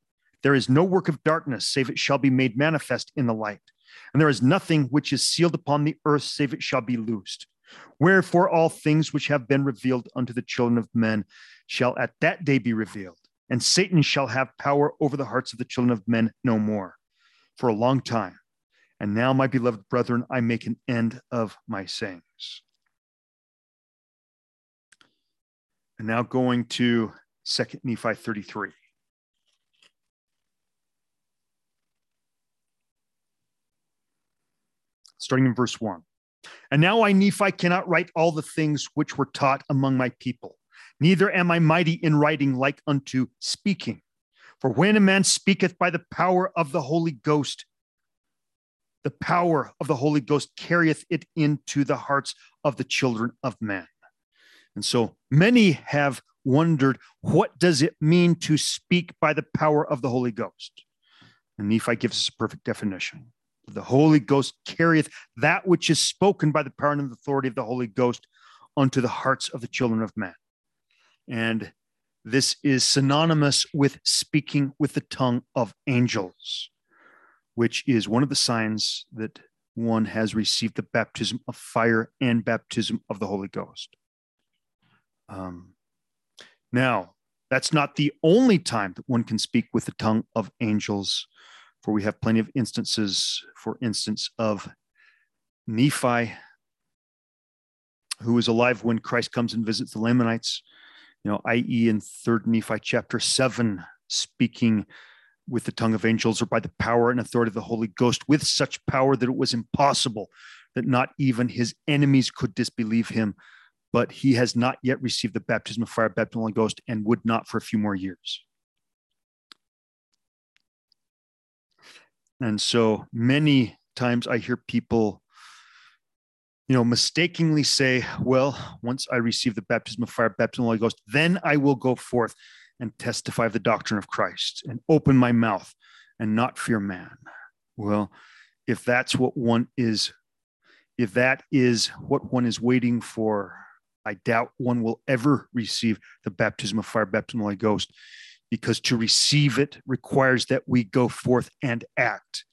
There is no work of darkness, save it shall be made manifest in the light. And there is nothing which is sealed upon the earth, save it shall be loosed. Wherefore all things which have been revealed unto the children of men shall at that day be revealed, and Satan shall have power over the hearts of the children of men no more for a long time. And now, my beloved brethren, I make an end of my sayings. And now going to 2 Nephi 33. Starting in verse 1. And now I, Nephi, cannot write all the things which were taught among my people, neither am I mighty in writing like unto speaking. For when a man speaketh by the power of the Holy Ghost, the power of the Holy Ghost carrieth it into the hearts of the children of men. And so many have wondered what does it mean to speak by the power of the Holy Ghost? And Nephi gives us a perfect definition. The Holy Ghost carrieth that which is spoken by the power and authority of the Holy Ghost unto the hearts of the children of men. And this is synonymous with speaking with the tongue of angels, which is one of the signs that one has received the baptism of fire and baptism of the Holy Ghost. Um, now, that's not the only time that one can speak with the tongue of angels, for we have plenty of instances, for instance, of Nephi, who is alive when Christ comes and visits the Lamanites, you know, i.e., in 3rd Nephi chapter 7, speaking with the tongue of angels or by the power and authority of the Holy Ghost, with such power that it was impossible that not even his enemies could disbelieve him but he has not yet received the baptism of fire, baptism of the Holy Ghost, and would not for a few more years. And so many times I hear people, you know, mistakenly say, well, once I receive the baptism of fire, baptism of the Holy Ghost, then I will go forth and testify of the doctrine of Christ and open my mouth and not fear man. Well, if that's what one is, if that is what one is waiting for, I doubt one will ever receive the baptism of fire, baptism of the Holy Ghost, because to receive it requires that we go forth and act.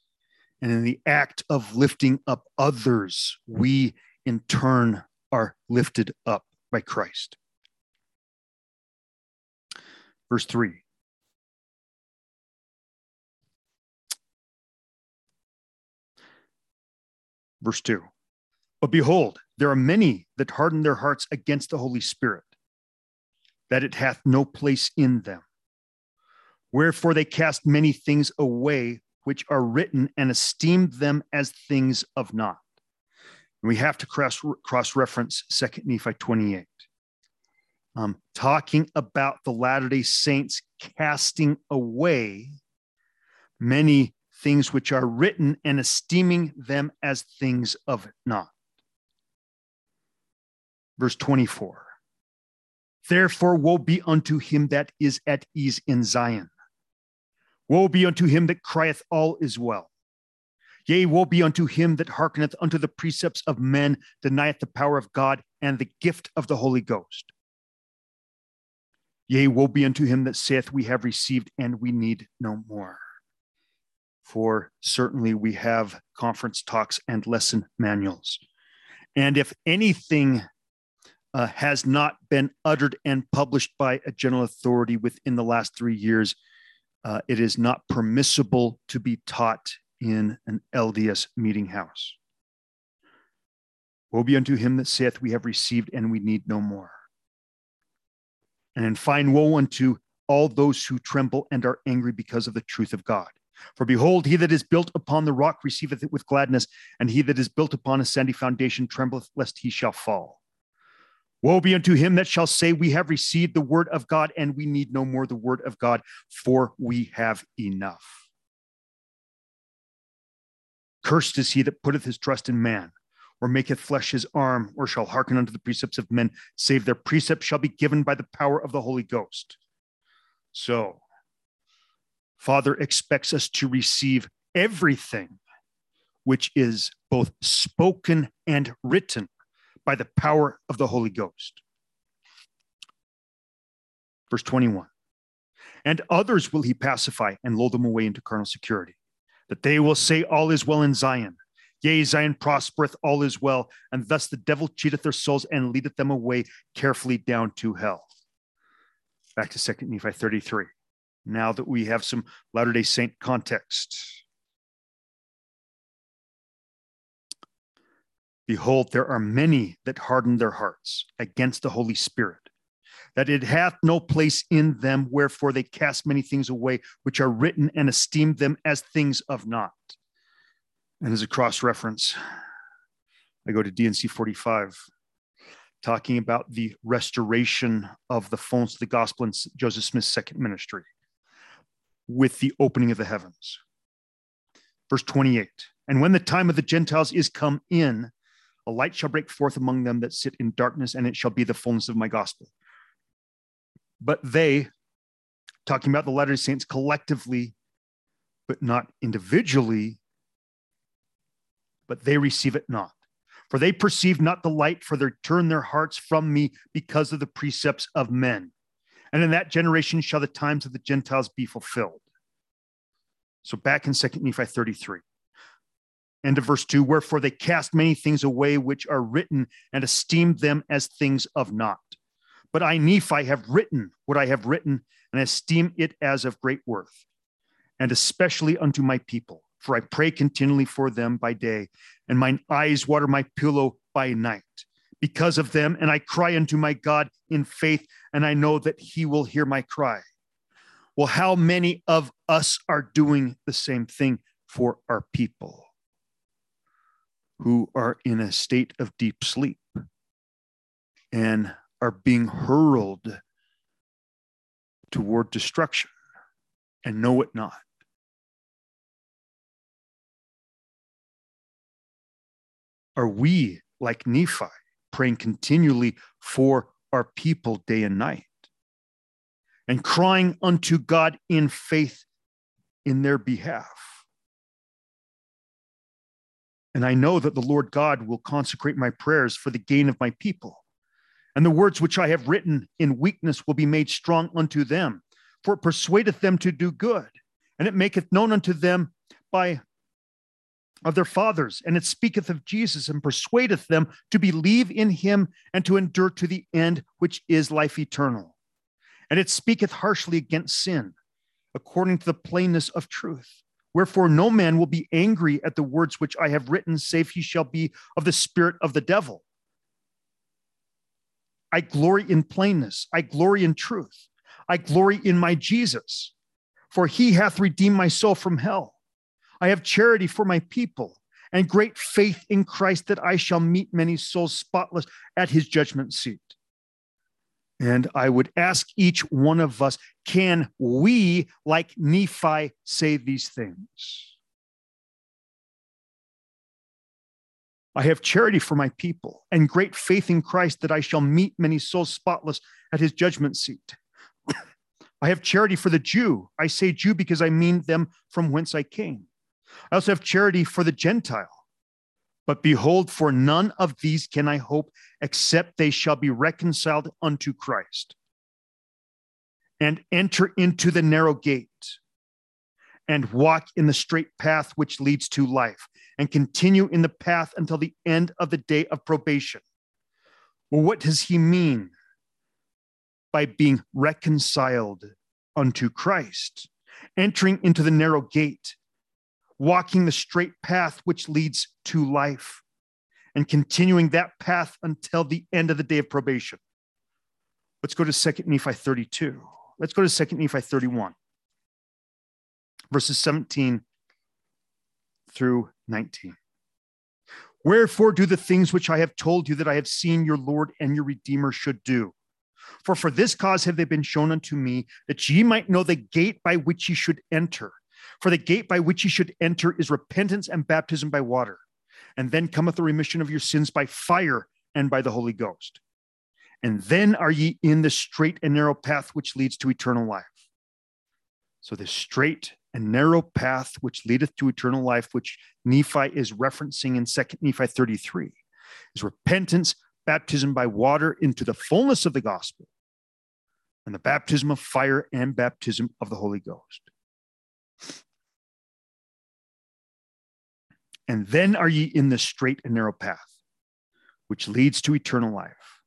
And in the act of lifting up others, we in turn are lifted up by Christ. Verse 3. Verse 2. But behold, there are many that harden their hearts against the Holy Spirit, that it hath no place in them. Wherefore they cast many things away which are written and esteemed them as things of naught. we have to cross, cross reference 2 Nephi 28. Um, talking about the Latter day Saints casting away many things which are written and esteeming them as things of naught verse 24. Therefore, woe be unto him that is at ease in Zion. Woe be unto him that crieth, All is well. Yea, woe be unto him that hearkeneth unto the precepts of men, denieth the power of God and the gift of the Holy Ghost. Yea, woe be unto him that saith, We have received and we need no more. For certainly we have conference talks and lesson manuals. And if anything uh, has not been uttered and published by a general authority within the last three years, uh, it is not permissible to be taught in an LDS meeting house. Woe be unto him that saith, We have received and we need no more. And in fine woe unto all those who tremble and are angry because of the truth of God. For behold, he that is built upon the rock receiveth it with gladness, and he that is built upon a sandy foundation trembleth lest he shall fall. Woe be unto him that shall say, We have received the word of God, and we need no more the word of God, for we have enough. Cursed is he that putteth his trust in man, or maketh flesh his arm, or shall hearken unto the precepts of men, save their precepts shall be given by the power of the Holy Ghost. So, Father expects us to receive everything which is both spoken and written by the power of the Holy Ghost. Verse 21 And others will he pacify and lull them away into carnal security, that they will say, All is well in Zion. Yea, Zion prospereth, all is well. And thus the devil cheateth their souls and leadeth them away carefully down to hell. Back to 2 Nephi 33. Now that we have some Latter day Saint context. Behold, there are many that harden their hearts against the Holy Spirit, that it hath no place in them, wherefore they cast many things away which are written and esteem them as things of naught. And as a cross reference, I go to D&C 45, talking about the restoration of the fonts of the gospel in Joseph Smith's second ministry with the opening of the heavens. Verse 28 And when the time of the Gentiles is come in, a light shall break forth among them that sit in darkness, and it shall be the fullness of my gospel. But they, talking about the Latter Saints collectively, but not individually, but they receive it not. For they perceive not the light, for they turn their hearts from me because of the precepts of men. And in that generation shall the times of the Gentiles be fulfilled. So back in 2 Nephi 33. End of verse 2 Wherefore they cast many things away which are written and esteemed them as things of naught. But I, Nephi, have written what I have written and esteem it as of great worth, and especially unto my people. For I pray continually for them by day, and mine eyes water my pillow by night because of them. And I cry unto my God in faith, and I know that he will hear my cry. Well, how many of us are doing the same thing for our people? Who are in a state of deep sleep and are being hurled toward destruction and know it not. Are we, like Nephi, praying continually for our people day and night and crying unto God in faith in their behalf? And I know that the Lord God will consecrate my prayers for the gain of my people. And the words which I have written in weakness will be made strong unto them, for it persuadeth them to do good, and it maketh known unto them by of their fathers, and it speaketh of Jesus, and persuadeth them to believe in him and to endure to the end, which is life eternal. And it speaketh harshly against sin, according to the plainness of truth Wherefore, no man will be angry at the words which I have written, save he shall be of the spirit of the devil. I glory in plainness, I glory in truth, I glory in my Jesus, for he hath redeemed my soul from hell. I have charity for my people and great faith in Christ that I shall meet many souls spotless at his judgment seat. And I would ask each one of us can we, like Nephi, say these things? I have charity for my people and great faith in Christ that I shall meet many souls spotless at his judgment seat. I have charity for the Jew. I say Jew because I mean them from whence I came. I also have charity for the Gentile. But behold, for none of these can I hope, except they shall be reconciled unto Christ and enter into the narrow gate and walk in the straight path which leads to life and continue in the path until the end of the day of probation. Well, what does he mean by being reconciled unto Christ, entering into the narrow gate walking the straight path which leads to life and continuing that path until the end of the day of probation. Let's go to 2 Nephi 32. Let's go to 2 Nephi 31, verses 17 through 19. Wherefore do the things which I have told you that I have seen your Lord and your Redeemer should do. For for this cause have they been shown unto me, that ye might know the gate by which ye should enter For the gate by which ye should enter is repentance and baptism by water. And then cometh the remission of your sins by fire and by the Holy Ghost. And then are ye in the straight and narrow path which leads to eternal life. So, the straight and narrow path which leadeth to eternal life, which Nephi is referencing in 2 Nephi 33, is repentance, baptism by water into the fullness of the gospel, and the baptism of fire and baptism of the Holy Ghost. And then are ye in the straight and narrow path, which leads to eternal life.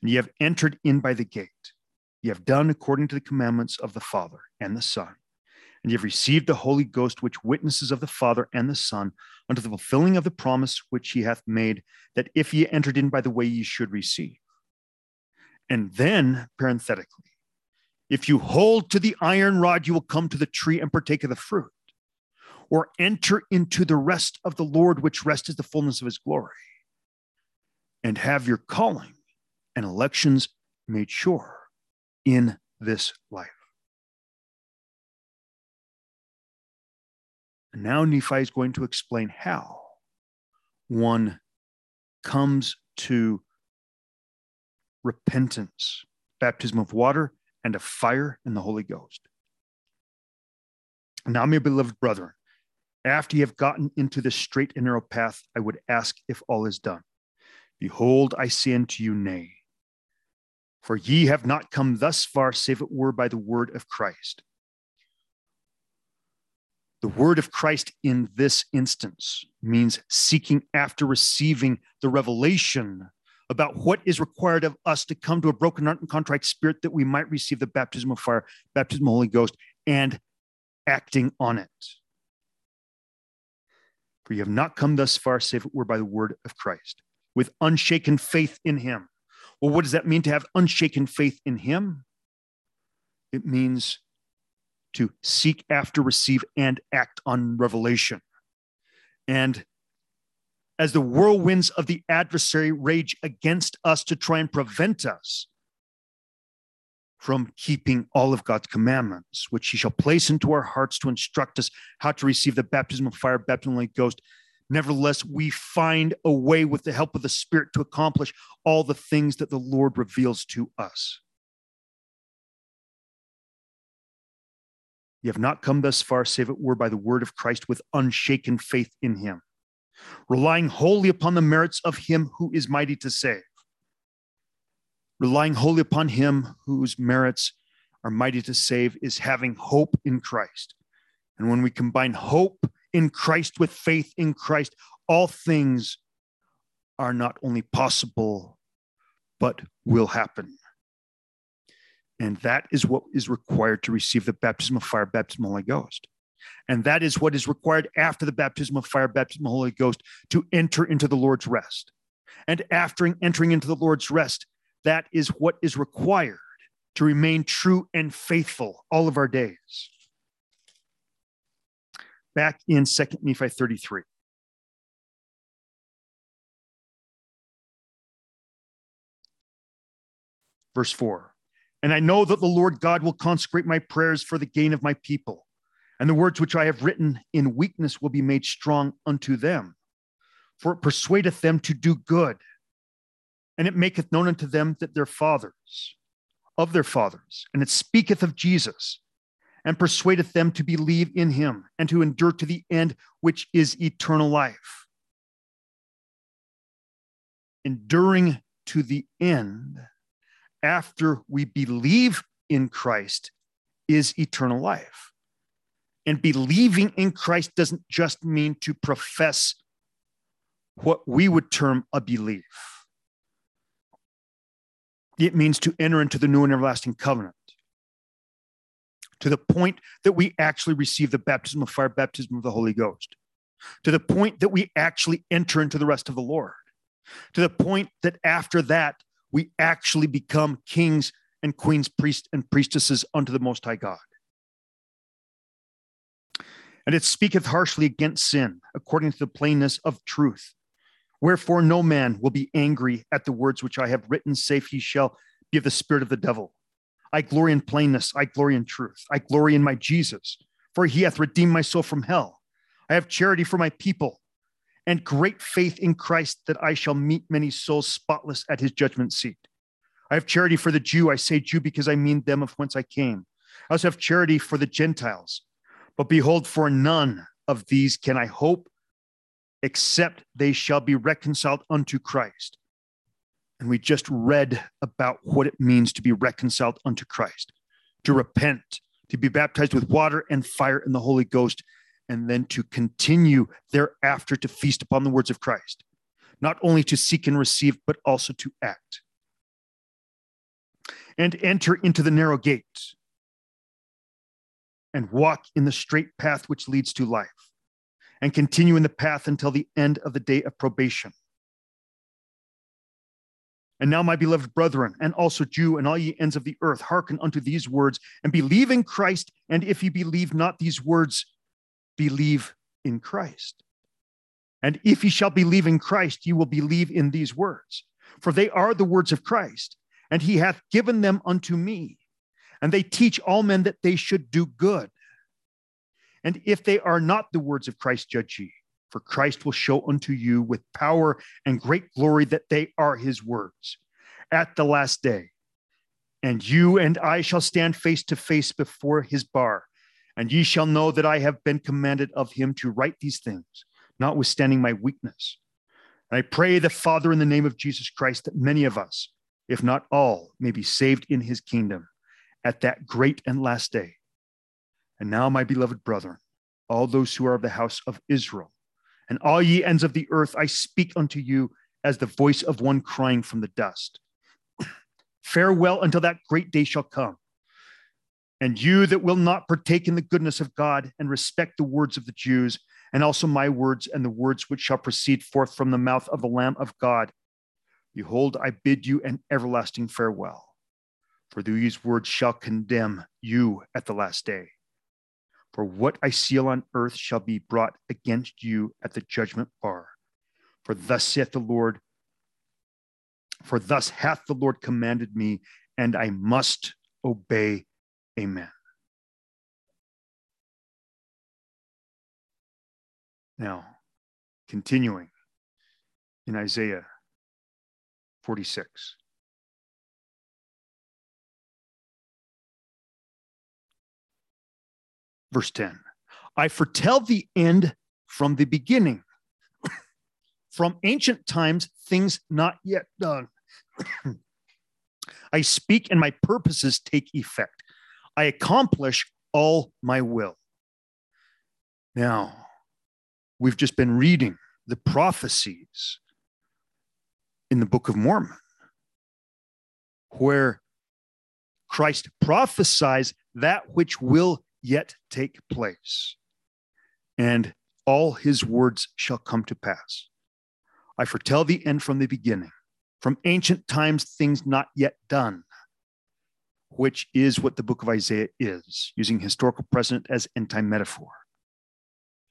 And ye have entered in by the gate. Ye have done according to the commandments of the Father and the Son. And ye have received the Holy Ghost, which witnesses of the Father and the Son, unto the fulfilling of the promise which he hath made, that if ye entered in by the way ye should receive. And then, parenthetically, if you hold to the iron rod, you will come to the tree and partake of the fruit or enter into the rest of the Lord, which rest is the fullness of his glory, and have your calling and elections made sure in this life. And now Nephi is going to explain how one comes to repentance, baptism of water, and of fire and the Holy Ghost. Now, my beloved brethren, after ye have gotten into the straight and narrow path, I would ask if all is done. Behold, I say unto you, Nay. For ye have not come thus far, save it were by the word of Christ. The word of Christ in this instance means seeking after receiving the revelation about what is required of us to come to a broken heart and contrite spirit that we might receive the baptism of fire, baptism of the Holy Ghost, and acting on it. For you have not come thus far, save it were by the word of Christ, with unshaken faith in him. Well, what does that mean to have unshaken faith in him? It means to seek after, receive, and act on revelation. And as the whirlwinds of the adversary rage against us to try and prevent us from keeping all of God's commandments, which he shall place into our hearts to instruct us how to receive the baptism of fire, baptism of the Holy Ghost. Nevertheless, we find a way with the help of the Spirit to accomplish all the things that the Lord reveals to us. You have not come thus far, save it were by the word of Christ with unshaken faith in him, relying wholly upon the merits of him who is mighty to save relying wholly upon him whose merits are mighty to save is having hope in Christ. And when we combine hope in Christ with faith in Christ, all things are not only possible, but will happen. And that is what is required to receive the baptism of fire, baptism of the Holy Ghost. And that is what is required after the baptism of fire, baptism of the Holy Ghost to enter into the Lord's rest. And after entering into the Lord's rest, that is what is required to remain true and faithful all of our days. Back in 2 Nephi 33. Verse 4 And I know that the Lord God will consecrate my prayers for the gain of my people, and the words which I have written in weakness will be made strong unto them. For it persuadeth them to do good and it maketh known unto them that their fathers, of their fathers, and it speaketh of Jesus, and persuadeth them to believe in him and to endure to the end, which is eternal life. Enduring to the end after we believe in Christ is eternal life. And believing in Christ doesn't just mean to profess what we would term a belief it means to enter into the new and everlasting covenant. To the point that we actually receive the baptism of fire, baptism of the Holy Ghost, to the point that we actually enter into the rest of the Lord, to the point that after that, we actually become kings and queens, priests and priestesses unto the Most High God. And it speaketh harshly against sin, according to the plainness of truth, Wherefore, no man will be angry at the words which I have written, save he shall be of the spirit of the devil. I glory in plainness, I glory in truth, I glory in my Jesus. for he hath redeemed my soul from hell. I have charity for my people and great faith in Christ that I shall meet many souls spotless at his judgment seat. I have charity for the Jew. I say Jew because I mean them of whence I came. I also have charity for the Gentiles. But behold, for none of these can I hope except they shall be reconciled unto Christ. And we just read about what it means to be reconciled unto Christ, to repent, to be baptized with water and fire in the Holy Ghost, and then to continue thereafter to feast upon the words of Christ, not only to seek and receive, but also to act. And enter into the narrow gate and walk in the straight path which leads to life, and continue in the path until the end of the day of probation. And now, my beloved brethren, and also Jew and all ye ends of the earth, hearken unto these words, and believe in Christ. And if ye believe not these words, believe in Christ. And if ye shall believe in Christ, ye will believe in these words, for they are the words of Christ, and he hath given them unto me. And they teach all men that they should do good. And if they are not the words of Christ, judge ye. For Christ will show unto you with power and great glory that they are his words at the last day. And you and I shall stand face to face before his bar and ye shall know that I have been commanded of him to write these things, notwithstanding my weakness. And I pray the Father in the name of Jesus Christ that many of us, if not all, may be saved in his kingdom at that great and last day. And now, my beloved brethren, all those who are of the house of Israel, and all ye ends of the earth, I speak unto you as the voice of one crying from the dust. Farewell until that great day shall come and you that will not partake in the goodness of God and respect the words of the Jews, and also my words and the words which shall proceed forth from the mouth of the Lamb of God. Behold, I bid you an everlasting farewell, for these words shall condemn you at the last day. For what I seal on earth shall be brought against you at the judgment bar. For thus saith the Lord, for thus hath the Lord commanded me, and I must obey Amen. Now, continuing in Isaiah 46. Verse 10 I foretell the end from the beginning, from ancient times, things not yet done. I speak and my purposes take effect. I accomplish all my will. Now, we've just been reading the prophecies in the Book of Mormon, where Christ prophesies that which will yet take place, and all his words shall come to pass. I foretell the end from the beginning, from ancient times, things not yet done which is what the book of Isaiah is, using historical precedent as end time metaphor.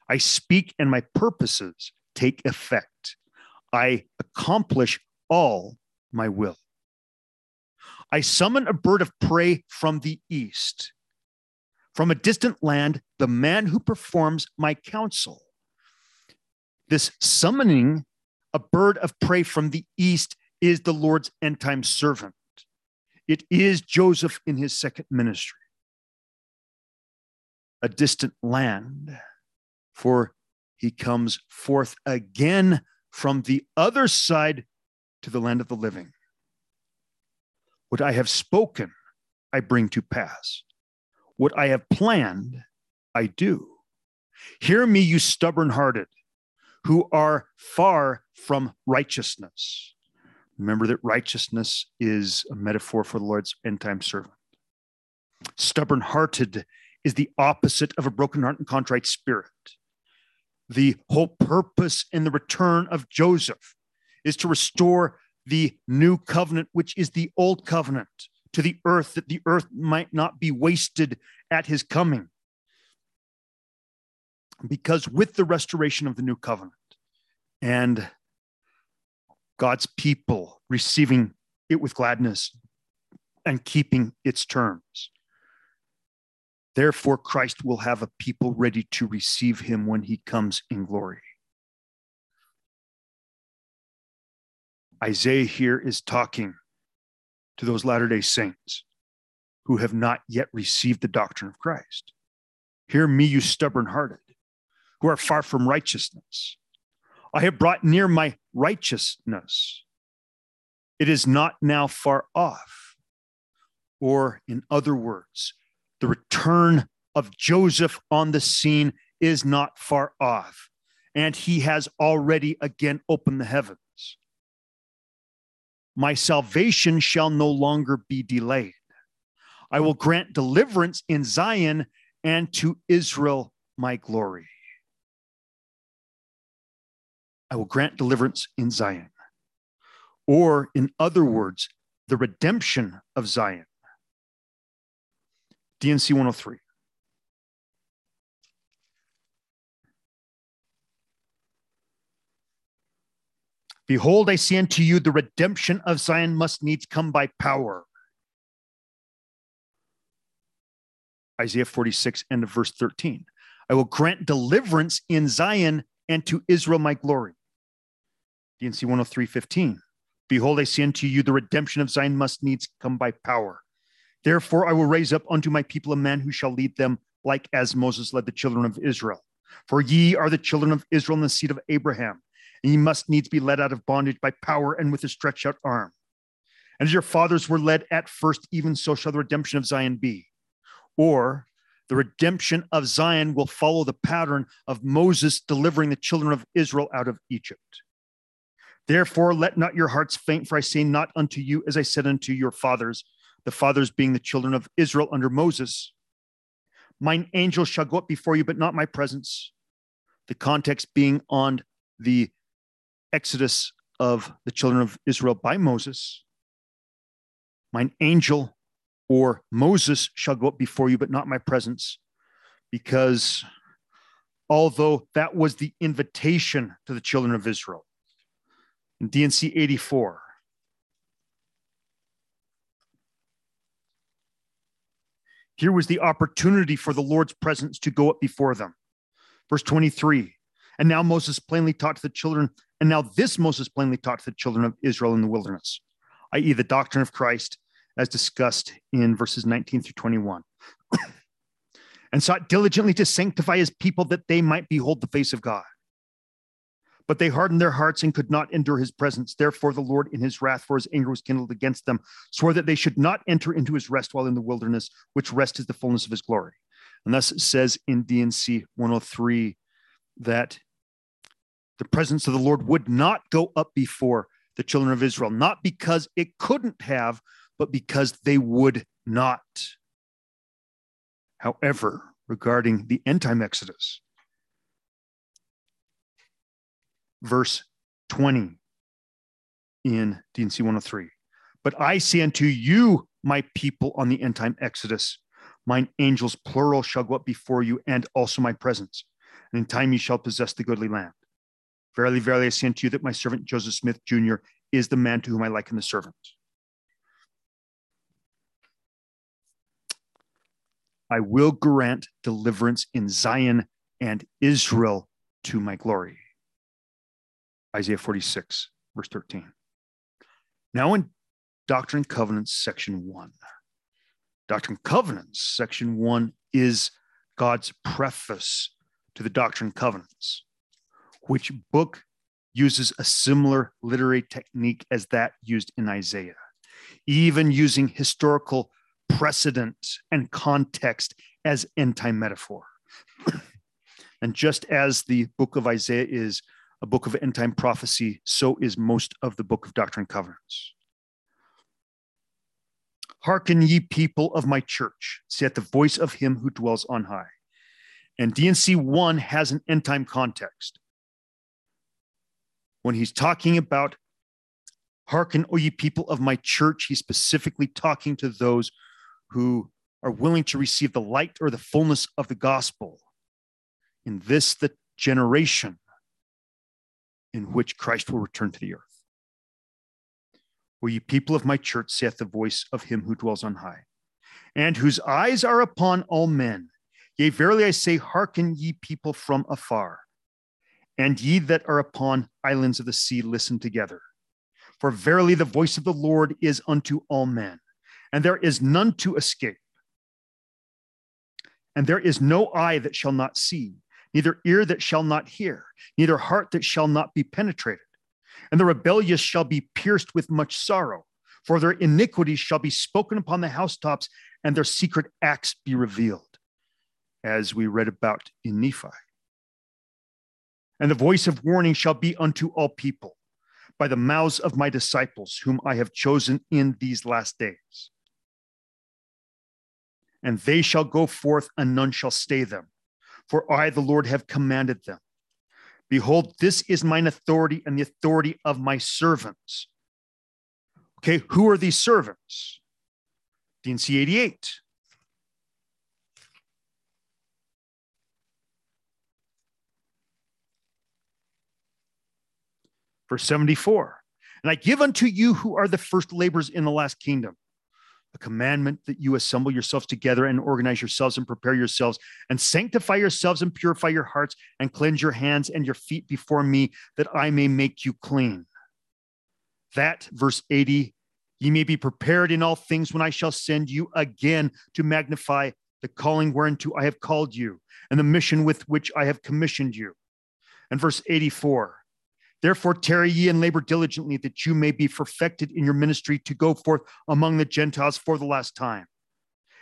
I speak and my purposes take effect. I accomplish all my will. I summon a bird of prey from the east. From a distant land, the man who performs my counsel. This summoning a bird of prey from the east is the Lord's end time servant. It is Joseph in his second ministry, a distant land, for he comes forth again from the other side to the land of the living. What I have spoken, I bring to pass. What I have planned, I do. Hear me, you stubborn hearted, who are far from righteousness. Remember that righteousness is a metaphor for the Lord's end time servant. Stubborn hearted is the opposite of a broken heart and contrite spirit. The whole purpose in the return of Joseph is to restore the new covenant, which is the old covenant, to the earth, that the earth might not be wasted at his coming. Because with the restoration of the new covenant and God's people receiving it with gladness and keeping its terms. Therefore, Christ will have a people ready to receive him when he comes in glory. Isaiah here is talking to those Latter day Saints who have not yet received the doctrine of Christ. Hear me, you stubborn hearted, who are far from righteousness. I have brought near my righteousness. It is not now far off. Or, in other words, the return of Joseph on the scene is not far off, and he has already again opened the heavens. My salvation shall no longer be delayed. I will grant deliverance in Zion and to Israel my glory. I will grant deliverance in Zion. Or, in other words, the redemption of Zion. D&C 103. Behold, I say unto you, the redemption of Zion must needs come by power. Isaiah 46, end of verse 13. I will grant deliverance in Zion and to Israel my glory. D&C 103, 15. Behold, I say unto you, the redemption of Zion must needs come by power. Therefore, I will raise up unto my people a man who shall lead them, like as Moses led the children of Israel. For ye are the children of Israel and the seed of Abraham, and ye must needs be led out of bondage by power and with a stretched out arm. And as your fathers were led at first, even so shall the redemption of Zion be. Or the redemption of Zion will follow the pattern of Moses delivering the children of Israel out of Egypt. Therefore, let not your hearts faint, for I say not unto you as I said unto your fathers, the fathers being the children of Israel under Moses. Mine angel shall go up before you, but not my presence. The context being on the exodus of the children of Israel by Moses. Mine angel or Moses shall go up before you, but not my presence, because although that was the invitation to the children of Israel, in D&C 84. Here was the opportunity for the Lord's presence to go up before them. Verse 23 And now Moses plainly taught to the children, and now this Moses plainly taught to the children of Israel in the wilderness, i.e., the doctrine of Christ as discussed in verses 19 through 21. and sought diligently to sanctify his people that they might behold the face of God. But they hardened their hearts and could not endure his presence. Therefore, the Lord, in his wrath, for his anger was kindled against them, swore that they should not enter into his rest while in the wilderness, which rest is the fullness of his glory. And thus it says in D&C 103 that the presence of the Lord would not go up before the children of Israel, not because it couldn't have, but because they would not. However, regarding the end time Exodus, verse 20 in D&C 103. But I say unto you, my people, on the end time Exodus, mine angels, plural, shall go up before you, and also my presence. And in time you shall possess the goodly land. Verily, verily, I say unto you that my servant Joseph Smith Jr. is the man to whom I liken the servant. I will grant deliverance in Zion and Israel to my glory. Isaiah 46, verse 13. Now in Doctrine and Covenants, section one. Doctrine and Covenants, section one, is God's preface to the Doctrine and Covenants, which book uses a similar literary technique as that used in Isaiah, even using historical precedent and context as time metaphor. and just as the book of Isaiah is a book of end time prophecy, so is most of the book of Doctrine and Covenants. Hearken, ye people of my church, saith the voice of him who dwells on high. And D&C 1 has an end time context. When he's talking about hearken, O ye people of my church, he's specifically talking to those who are willing to receive the light or the fullness of the gospel in this the generation in which Christ will return to the earth. O ye people of my church, saith the voice of him who dwells on high. and whose eyes are upon all men. Yea, verily I say, hearken ye people from afar, and ye that are upon islands of the sea, listen together. For verily the voice of the Lord is unto all men, and there is none to escape. And there is no eye that shall not see, neither ear that shall not hear, neither heart that shall not be penetrated. And the rebellious shall be pierced with much sorrow, for their iniquities shall be spoken upon the housetops, and their secret acts be revealed, as we read about in Nephi. And the voice of warning shall be unto all people by the mouths of my disciples, whom I have chosen in these last days. And they shall go forth, and none shall stay them, for I, the Lord, have commanded them. Behold, this is mine authority and the authority of my servants. Okay, who are these servants? D&C 88. Verse 74 And I give unto you who are the first laborers in the last kingdom a commandment that you assemble yourselves together and organize yourselves and prepare yourselves and sanctify yourselves and purify your hearts and cleanse your hands and your feet before me that I may make you clean. That, verse 80, Ye may be prepared in all things when I shall send you again to magnify the calling whereunto I have called you and the mission with which I have commissioned you. And verse 84 Therefore, tarry ye and labor diligently that you may be perfected in your ministry to go forth among the Gentiles for the last time.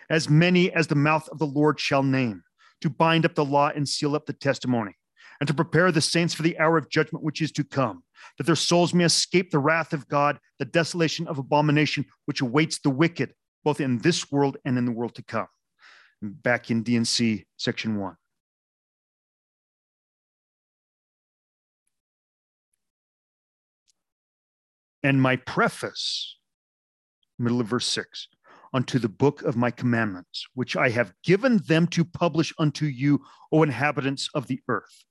As many as the mouth of the Lord shall name, to bind up the law and seal up the testimony, and to prepare the saints for the hour of judgment which is to come that their souls may escape the wrath of God, the desolation of abomination which awaits the wicked, both in this world and in the world to come. Back in D&C section one. And my preface, middle of verse six, unto the book of my commandments, which I have given them to publish unto you, O inhabitants of the earth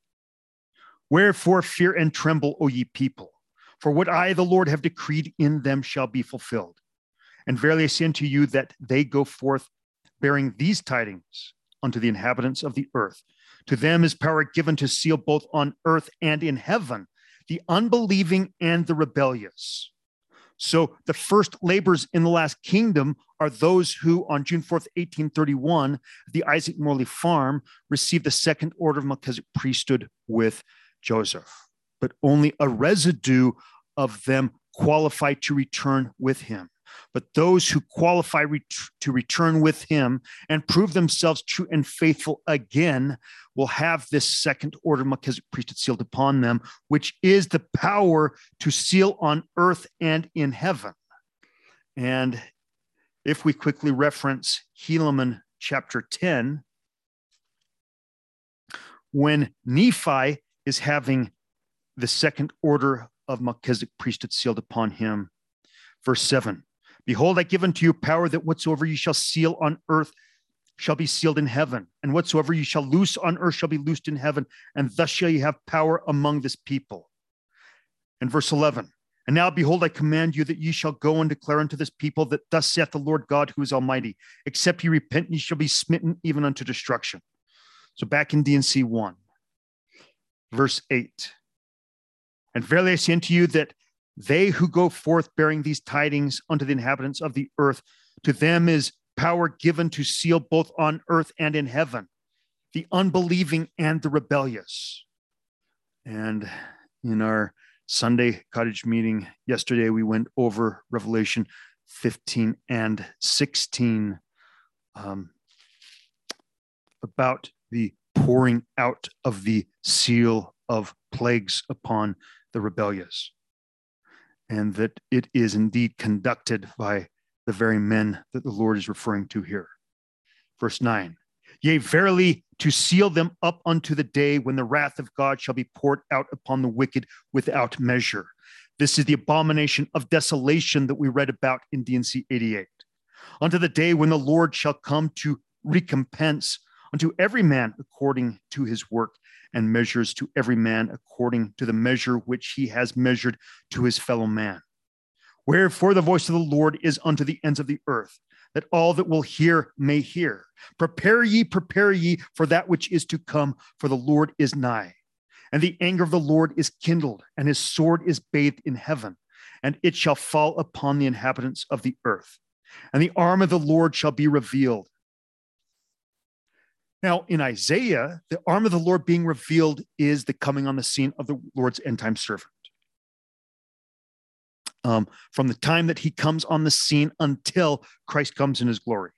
Wherefore fear and tremble, O ye people, for what I, the Lord, have decreed in them shall be fulfilled. And verily I say unto you that they go forth bearing these tidings unto the inhabitants of the earth. To them is power given to seal both on earth and in heaven the unbelieving and the rebellious. So the first labors in the last kingdom are those who, on June 4th, 1831, at the Isaac Morley farm, received the second order of Melchizedek priesthood with Joseph, but only a residue of them qualify to return with him. But those who qualify ret- to return with him and prove themselves true and faithful again will have this second order of Melchizedek priesthood sealed upon them, which is the power to seal on earth and in heaven. And if we quickly reference Helaman chapter 10, when Nephi is having the second order of Melchizedek priesthood sealed upon him. Verse 7 Behold, I give unto you power that whatsoever you shall seal on earth shall be sealed in heaven, and whatsoever you shall loose on earth shall be loosed in heaven, and thus shall you have power among this people. And verse 11 And now, behold, I command you that ye shall go and declare unto this people that thus saith the Lord God who is Almighty, except ye repent, ye shall be smitten even unto destruction. So back in D&C 1 verse 8. And verily I say unto you that they who go forth bearing these tidings unto the inhabitants of the earth, to them is power given to seal both on earth and in heaven, the unbelieving and the rebellious. And in our Sunday cottage meeting yesterday, we went over Revelation 15 and 16 um, about the pouring out of the seal of plagues upon the rebellious, and that it is indeed conducted by the very men that the Lord is referring to here. Verse 9 Yea, verily, to seal them up unto the day when the wrath of God shall be poured out upon the wicked without measure. This is the abomination of desolation that we read about in D&C 88. Unto the day when the Lord shall come to recompense unto every man according to his work, and measures to every man according to the measure which he has measured to his fellow man. Wherefore the voice of the Lord is unto the ends of the earth, that all that will hear may hear. Prepare ye, prepare ye for that which is to come, for the Lord is nigh. And the anger of the Lord is kindled, and his sword is bathed in heaven, and it shall fall upon the inhabitants of the earth. And the arm of the Lord shall be revealed. Now, in Isaiah, the arm of the Lord being revealed is the coming on the scene of the Lord's end time servant. Um, from the time that he comes on the scene until Christ comes in his glory.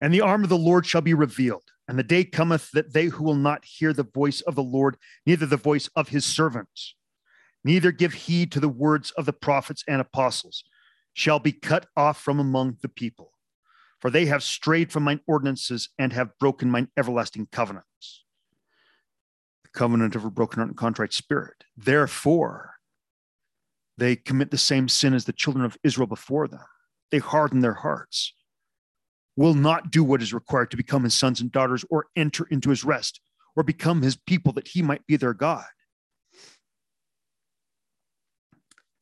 And the arm of the Lord shall be revealed. And the day cometh that they who will not hear the voice of the Lord, neither the voice of his servants, neither give heed to the words of the prophets and apostles, shall be cut off from among the people. For they have strayed from mine ordinances and have broken mine everlasting covenants. The covenant of a broken heart and contrite spirit. Therefore, they commit the same sin as the children of Israel before them. They harden their hearts will not do what is required to become his sons and daughters or enter into his rest or become his people that he might be their God.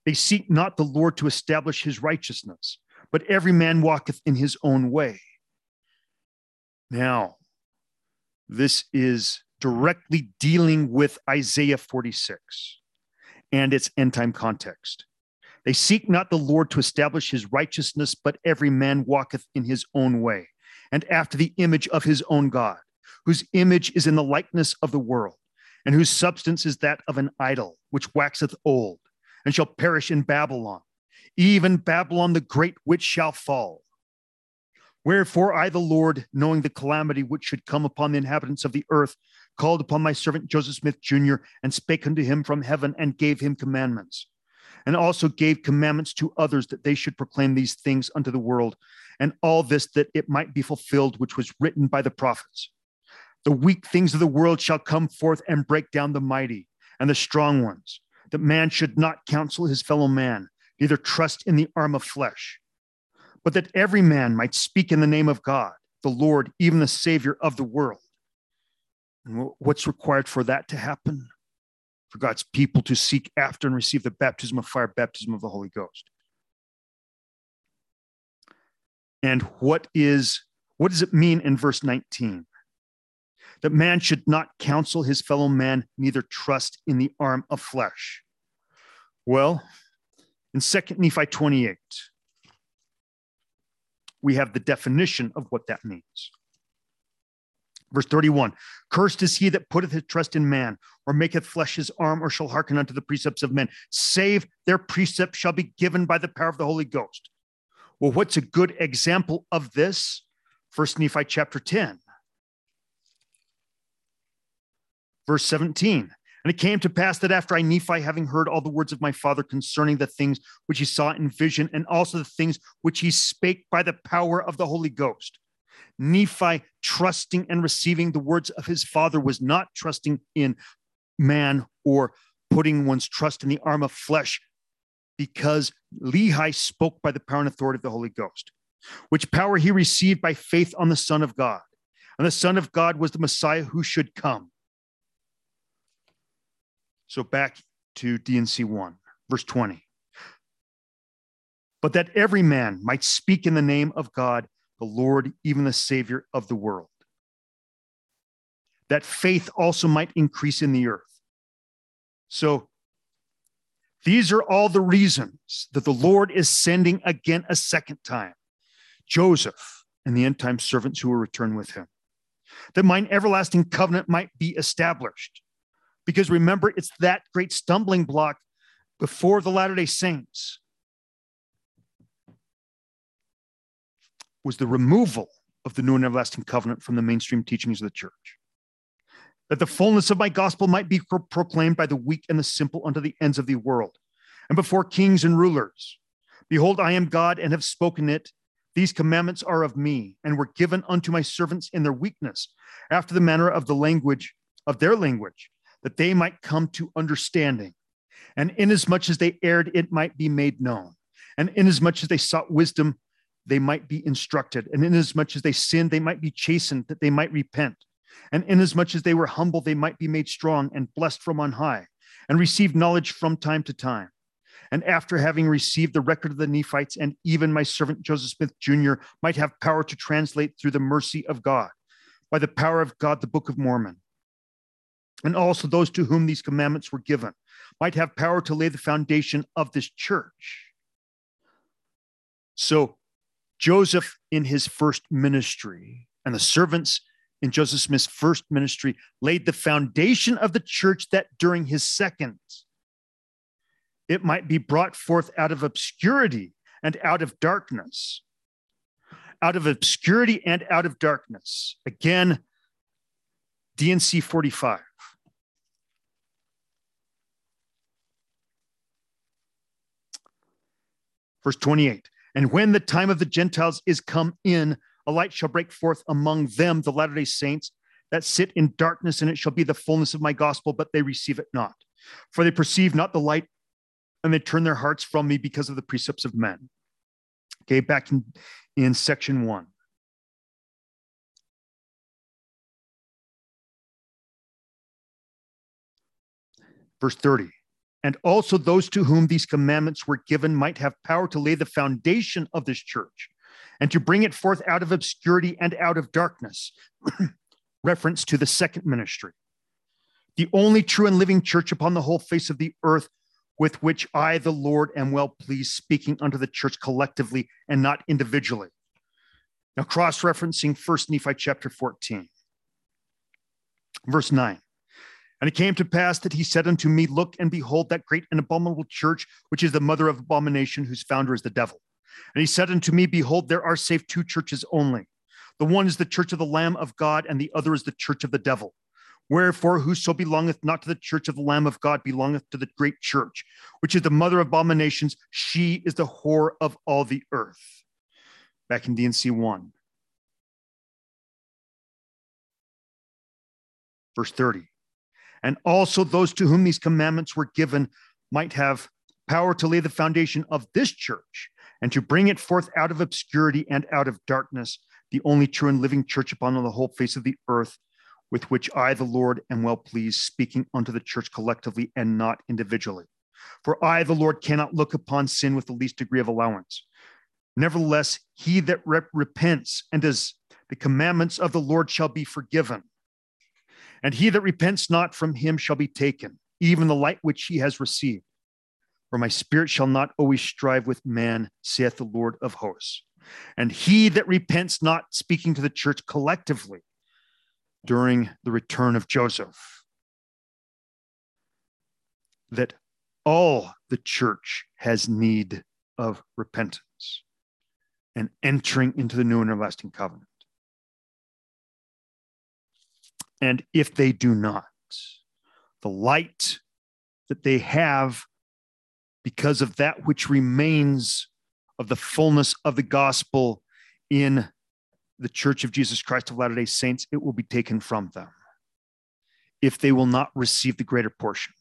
They seek not the Lord to establish his righteousness, but every man walketh in his own way. Now, this is directly dealing with Isaiah 46 and its end time context. They seek not the Lord to establish his righteousness, but every man walketh in his own way, and after the image of his own God, whose image is in the likeness of the world, and whose substance is that of an idol, which waxeth old, and shall perish in Babylon, even Babylon the great, which shall fall. Wherefore I, the Lord, knowing the calamity which should come upon the inhabitants of the earth, called upon my servant Joseph Smith Jr., and spake unto him from heaven, and gave him commandments and also gave commandments to others that they should proclaim these things unto the world, and all this that it might be fulfilled, which was written by the prophets. The weak things of the world shall come forth and break down the mighty and the strong ones, that man should not counsel his fellow man, neither trust in the arm of flesh, but that every man might speak in the name of God, the Lord, even the Savior of the world. And what's required for that to happen? for God's people to seek after and receive the baptism of fire, baptism of the Holy Ghost. And what is what does it mean in verse 19? That man should not counsel his fellow man, neither trust in the arm of flesh. Well, in 2 Nephi 28, we have the definition of what that means. Verse 31 Cursed is he that putteth his trust in man, or maketh flesh his arm, or shall hearken unto the precepts of men, save their precepts shall be given by the power of the Holy Ghost. Well, what's a good example of this? First Nephi chapter 10, verse 17. And it came to pass that after I, Nephi, having heard all the words of my father concerning the things which he saw in vision, and also the things which he spake by the power of the Holy Ghost, Nephi trusting and receiving the words of his father was not trusting in man or putting one's trust in the arm of flesh because Lehi spoke by the power and authority of the Holy Ghost, which power he received by faith on the Son of God. And the Son of God was the Messiah who should come. So back to D&C 1, verse 20. But that every man might speak in the name of God the Lord, even the Savior of the world. That faith also might increase in the earth. So, these are all the reasons that the Lord is sending again a second time Joseph and the end time servants who will return with him, that mine everlasting covenant might be established. Because remember, it's that great stumbling block before the Latter day Saints was the removal of the new and everlasting covenant from the mainstream teachings of the church. That the fullness of my gospel might be pro- proclaimed by the weak and the simple unto the ends of the world, and before kings and rulers. Behold, I am God and have spoken it. These commandments are of me, and were given unto my servants in their weakness, after the manner of the language of their language, that they might come to understanding. And inasmuch as they erred, it might be made known. And inasmuch as they sought wisdom, they might be instructed. And inasmuch as they sinned, they might be chastened, that they might repent. And inasmuch as they were humble, they might be made strong and blessed from on high. and receive knowledge from time to time. And after having received the record of the Nephites, and even my servant Joseph Smith Jr. might have power to translate through the mercy of God, by the power of God, the Book of Mormon. And also those to whom these commandments were given might have power to lay the foundation of this church. So Joseph in his first ministry and the servants in Joseph Smith's first ministry laid the foundation of the church that during his second, it might be brought forth out of obscurity and out of darkness. Out of obscurity and out of darkness. Again, D&C 45. Verse 28 And when the time of the Gentiles is come in, a light shall break forth among them, the Latter day Saints, that sit in darkness, and it shall be the fullness of my gospel, but they receive it not. For they perceive not the light, and they turn their hearts from me because of the precepts of men. Okay, back in, in section one. Verse 30 and also those to whom these commandments were given might have power to lay the foundation of this church and to bring it forth out of obscurity and out of darkness. Reference to the second ministry. The only true and living church upon the whole face of the earth, with which I, the Lord, am well pleased, speaking unto the church collectively and not individually. Now, cross referencing First Nephi chapter 14, verse 9. And it came to pass that he said unto me, Look and behold that great and abominable church, which is the mother of abomination, whose founder is the devil. And he said unto me, Behold, there are safe two churches only. The one is the church of the Lamb of God, and the other is the church of the devil. Wherefore, whoso belongeth not to the church of the Lamb of God belongeth to the great church, which is the mother of abominations. She is the whore of all the earth. Back in D&C 1. Verse 30 and also those to whom these commandments were given might have power to lay the foundation of this church and to bring it forth out of obscurity and out of darkness, the only true and living church upon the whole face of the earth, with which I, the Lord, am well pleased, speaking unto the church collectively and not individually. For I, the Lord, cannot look upon sin with the least degree of allowance. Nevertheless, he that rep- repents and does the commandments of the Lord shall be forgiven. And he that repents not from him shall be taken, even the light which he has received. For my spirit shall not always strive with man, saith the Lord of hosts. And he that repents not, speaking to the church collectively during the return of Joseph, that all the church has need of repentance and entering into the new and everlasting covenant. And if they do not, the light that they have because of that which remains of the fullness of the gospel in the Church of Jesus Christ of Latter day Saints, it will be taken from them if they will not receive the greater portion.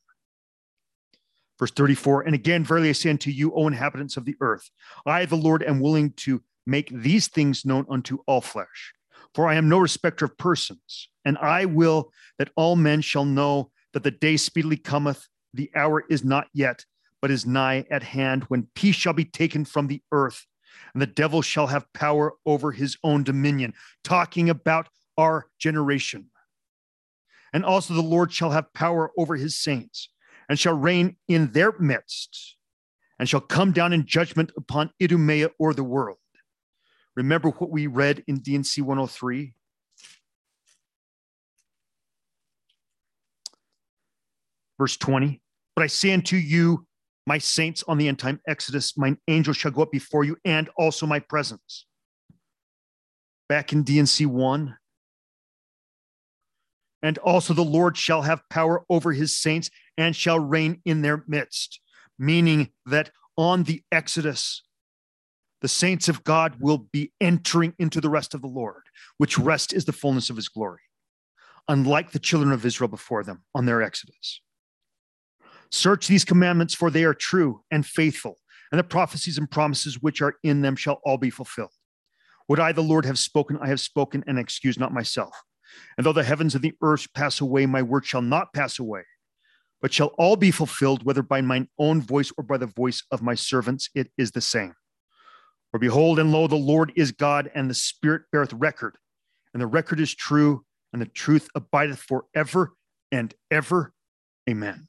Verse 34 And again, verily I say unto you, O inhabitants of the earth, I, the Lord, am willing to make these things known unto all flesh. For I am no respecter of persons, and I will that all men shall know that the day speedily cometh, the hour is not yet, but is nigh at hand, when peace shall be taken from the earth, and the devil shall have power over his own dominion, talking about our generation. And also the Lord shall have power over his saints, and shall reign in their midst, and shall come down in judgment upon Idumea or the world. Remember what we read in D&C 103? Verse 20. But I say unto you, my saints on the end time Exodus, mine angel shall go up before you, and also my presence. Back in D&C 1. And also the Lord shall have power over his saints and shall reign in their midst, meaning that on the Exodus, the saints of God will be entering into the rest of the Lord, which rest is the fullness of his glory, unlike the children of Israel before them on their exodus. Search these commandments, for they are true and faithful, and the prophecies and promises which are in them shall all be fulfilled. What I, the Lord, have spoken, I have spoken, and excuse not myself. And though the heavens and the earth pass away, my word shall not pass away. but shall all be fulfilled, whether by mine own voice or by the voice of my servants, it is the same. For behold, and lo, the Lord is God, and the Spirit beareth record, and the record is true, and the truth abideth forever and ever. Amen.